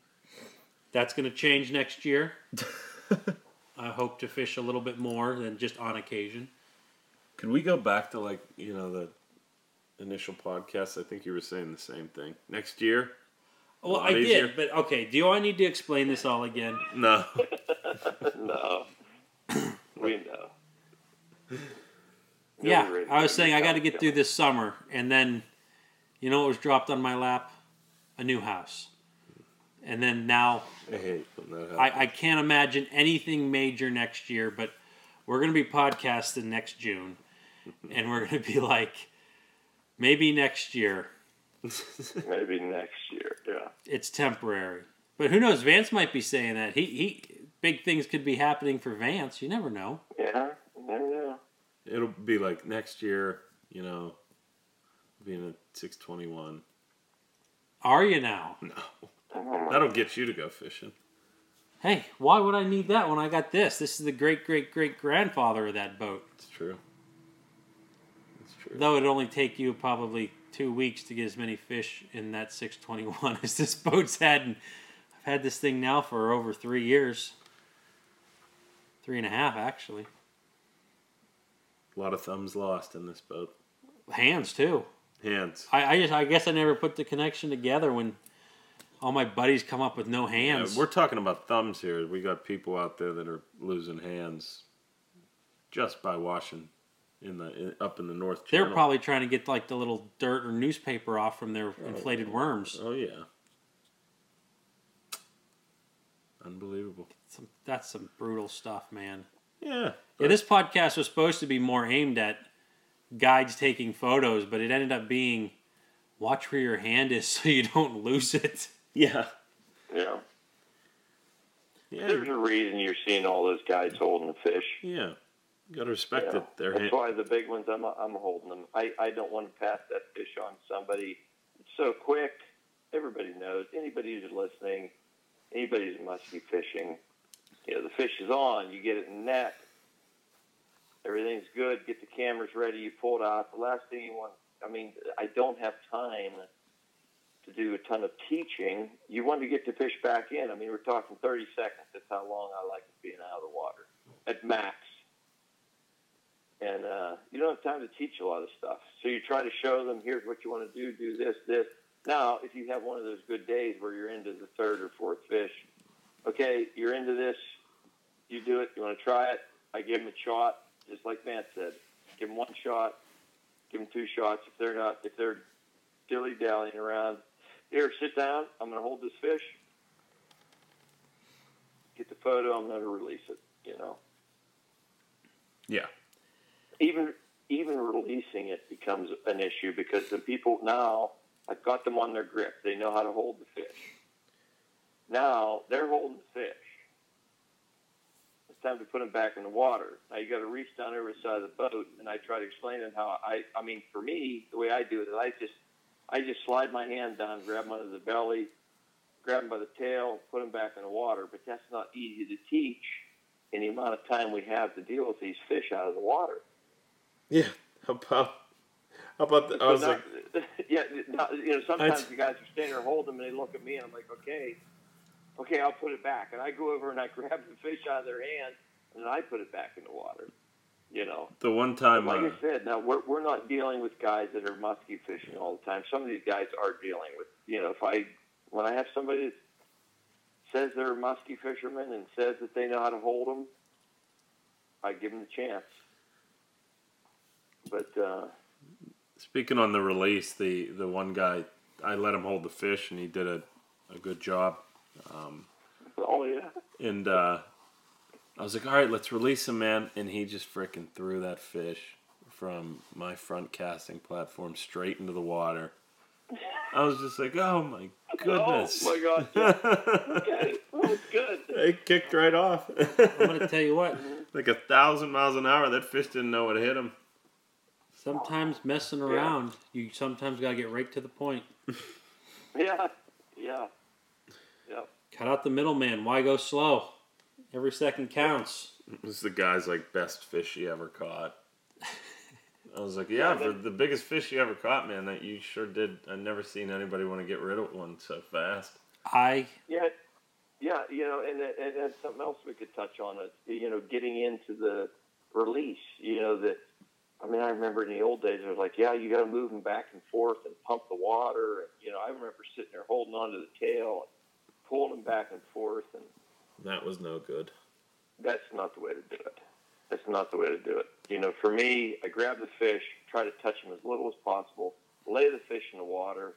That's going to change next year. I hope to fish a little bit more than just on occasion. Can we go back to like you know the initial podcast? I think you were saying the same thing. Next year? Well, I easier. did, but okay. Do I need to explain this all again? No. no, we know. Yeah, You're ready I was saying I got to get through this summer, and then, you know, what was dropped on my lap, a new house, and then now I hate when that happens. I, I can't imagine anything major next year, but we're gonna be podcasting next June, and we're gonna be like, maybe next year. Maybe next year. Yeah. It's temporary, but who knows? Vance might be saying that he he big things could be happening for Vance. You never know. Yeah. You never know. It'll be like next year. You know, being a six twenty one. Are you now? No, oh that'll get you to go fishing. Hey, why would I need that when I got this? This is the great great great grandfather of that boat. It's true. It's true. Though it'd only take you probably two weeks to get as many fish in that 621 as this boat's had. And I've had this thing now for over three years. Three and a half, actually. A lot of thumbs lost in this boat. Hands, too. Hands. I, I just I guess I never put the connection together when all my buddies come up with no Yeah, hands. we're talking about thumbs here. We got people out there that are losing hands just by washing in the in, up in the North They're probably trying to get like the little dirt or newspaper off from their oh, inflated worms. Oh yeah. Unbelievable. Some, that's some brutal stuff, man. Yeah. Yeah, this podcast was supposed to be more aimed at guides taking photos, but it ended up being watch where your hand is so you don't lose it. Yeah. Yeah. Yeah. There's a reason you're seeing all those guys holding the fish. Yeah. You gotta respect Yeah. it. They're That's hand- why the big ones, I'm, I'm holding them. I, I don't want to pass that fish on to somebody. It's so quick. Everybody knows. Anybody who's listening, anybody who must be fishing, you know, the fish is on. You get it in the net. Everything's good. Get the cameras ready. You pull it out. The last thing you want, I mean, I don't have time to do a ton of teaching. You want to get the fish back in. I mean, we're talking 30 seconds. That's how long I like it being out of the water at max and uh, you don't have time to teach a lot of stuff. So you try to show them, here's what you want to do, do this, this. Now, if you have one of those good days where you're into the third or fourth fish, okay, you're into this, you do it, you want to try it, I give them a shot, just like Matt said. Give them one shot, give them two shots. If they're not, if they're dilly dallying around, here, sit down, I'm going to hold this fish, get the photo, I'm going to release it, you know Yeah. even even releasing it becomes an issue because the people now I've got them on their grip. They know how to hold the fish. Now they're holding the fish. It's time to put them back in the water. Now you got to reach down over the side of the boat, and I try to explain it how I. I mean, for me, the way I do it is I just I just slide my hand down, grab them under the belly, grab them by the tail, put them back in the water. But that's not easy to teach in the amount of time we have to deal with these fish out of the water. Yeah. How about how about the, I was not- like yeah, not, you know, sometimes That's- the guys are standing there holding them, and they look at me, and I'm like, okay, okay, I'll put it back, and I go over and I grab the fish out of their hand, and I put it back in the water. You know, the one time like uh, I said, now we're we're not dealing with guys that are musky fishing all the time. Some of these guys are dealing with, you know, if I when I have somebody that says they're a musky fisherman and says that they know how to hold them, I give them the chance. But uh, Speaking on the release, the the one guy, I let him hold the fish, and he did a, a good job. Oh yeah, And uh, I was like, all right, let's release him, man. And he just freaking threw that fish from my front casting platform straight into the water. I was just like, oh my goodness. oh my God, yeah. okay, oh, good. It kicked right off. I'm gonna tell you what. like a thousand miles an hour. That fish didn't know what hit him. Sometimes messing around, you sometimes gotta get right to the point. Yeah, yeah, yeah. Cut out the middleman. Why go slow? Every second counts. This is the guy's like best fish he ever caught. I was like, yeah, for the biggest fish you ever caught, man, that you sure did. I've never seen anybody want to get rid of one so fast. I Yeah, yeah, you know, and and that's something else we could touch on is you know getting into the release. You know that. I mean, I remember in the old days, it was like, yeah, you got to move them back and forth and pump the water. And, you know, I remember sitting there holding onto the tail, and pulling them back and forth, and That was no good. that's not the way to do it. That's not the way to do it. You know, for me, I grab the fish, try to touch them as little as possible, lay the fish in the water.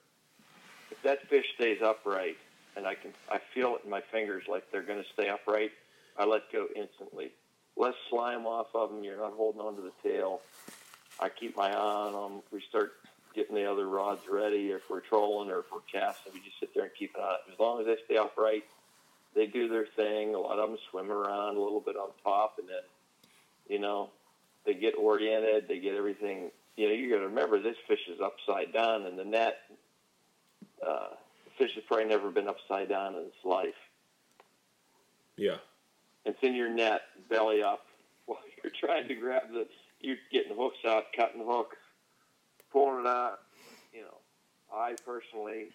If that fish stays upright, and I can, I feel it in my fingers like they're going to stay upright, I let go instantly. Less slime off of them. You're not holding onto the tail. I keep my eye on them. We start getting the other rods ready. If we're trolling or if we're casting, we just sit there and keep an eye. As long as they stay upright, they do their thing. A lot of them swim around a little bit on top, and then, you know, they get oriented. They get everything. You know, you got to remember this fish is upside down in the net. Uh, the fish has probably never been upside down in its life. Yeah. It's in your net, belly up, while you're trying to grab the. You're getting hooks out, cutting hooks, pulling it out. You know, I personally,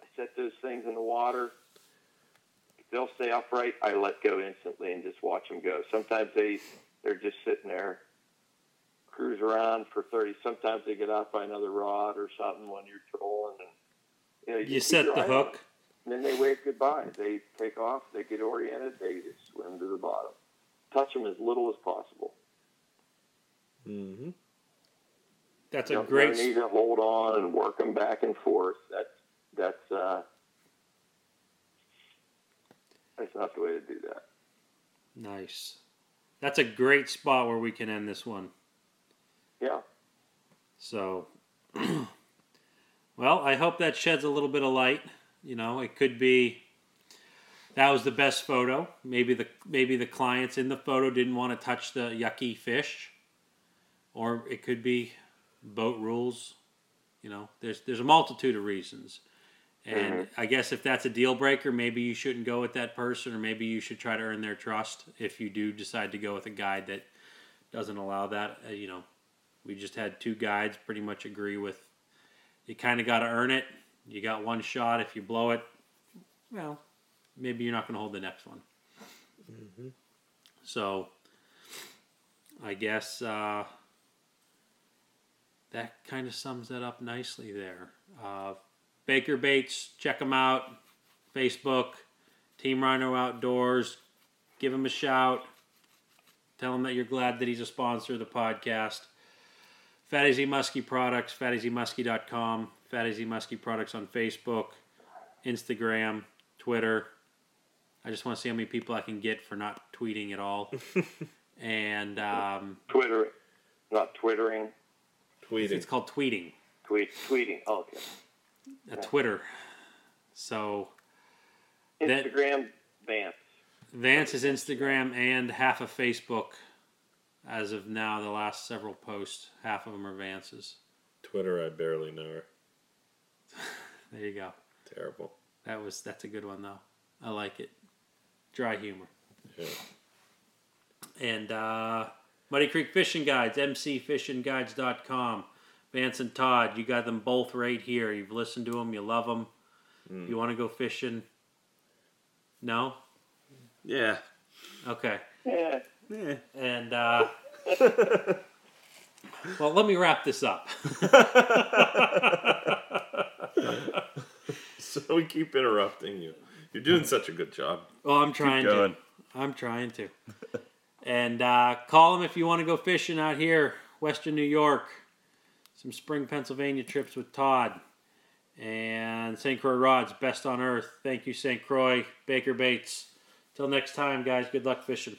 I set those things in the water. If they'll stay upright, I let go instantly and just watch them go. Sometimes they they're just sitting there, cruise around for thirty. Sometimes they get out by another rod or something when you're trolling, and you know you just set the your eye on hook. and then they wave goodbye. They take off. They get oriented. They just swim to the bottom. Touch them as little as possible. Mm-hmm. That's a don't great. no need to hold on and work them back and forth. That's that's uh, that's not the way to do that. Nice. That's a great spot where we can end this one. Yeah. So, well, I hope that sheds a little bit of light. You know, it could be that was the best photo. Maybe the maybe the clients in the photo didn't want to touch the yucky fish, or it could be boat rules. You know, there's there's a multitude of reasons. And I guess if that's a deal breaker, maybe you shouldn't go with that person, or maybe you should try to earn their trust if you do decide to go with a guide that doesn't allow that. Uh, you know, we just had two guides pretty much agree with you kind of got to earn it. You got one shot. If you blow it, well, maybe you're not going to hold the next one. So, I guess uh, that kind of sums that up nicely there. Uh, Baker Baits, check them out. Facebook, Team Rhino Outdoors. Give him a shout. Tell him that you're glad that he's a sponsor of the podcast. Fatty Z Muskie Products, fattyzmuskie.com, Fatty Z Muskie Products on Facebook, Instagram, Twitter. I just want to see how many people I can get for not tweeting at all. and um, Twitter, not twittering. Tweeting. it's called tweeting, Tweet, tweeting. Oh, okay. a Twitter. So That- Instagram, Vance. Vance is Instagram and half of Facebook. As of now, the last several posts, half of them are Vance's. Twitter, I barely know her. There you go. Terrible. That was that's a good one though. I like it. Dry humor. Yeah. And uh, Muddy Creek Fishing Guides, mcfishingguides.com. Vance and Todd, you got them both right here. You've listened to them, you love them. You want to go fishing? No? Yeah. Okay. Yeah. Yeah. And uh, well, let me wrap this up. So we keep interrupting you. You're doing such a good job. Well, I'm trying to. going. I'm trying to. And uh, call him if you want to go fishing out here, Western New York. Some spring Pennsylvania trips with Todd. And St. Croix Rods, best on earth. Thank you, St. Croix, Baker Baits. Till next time, guys, good luck fishing.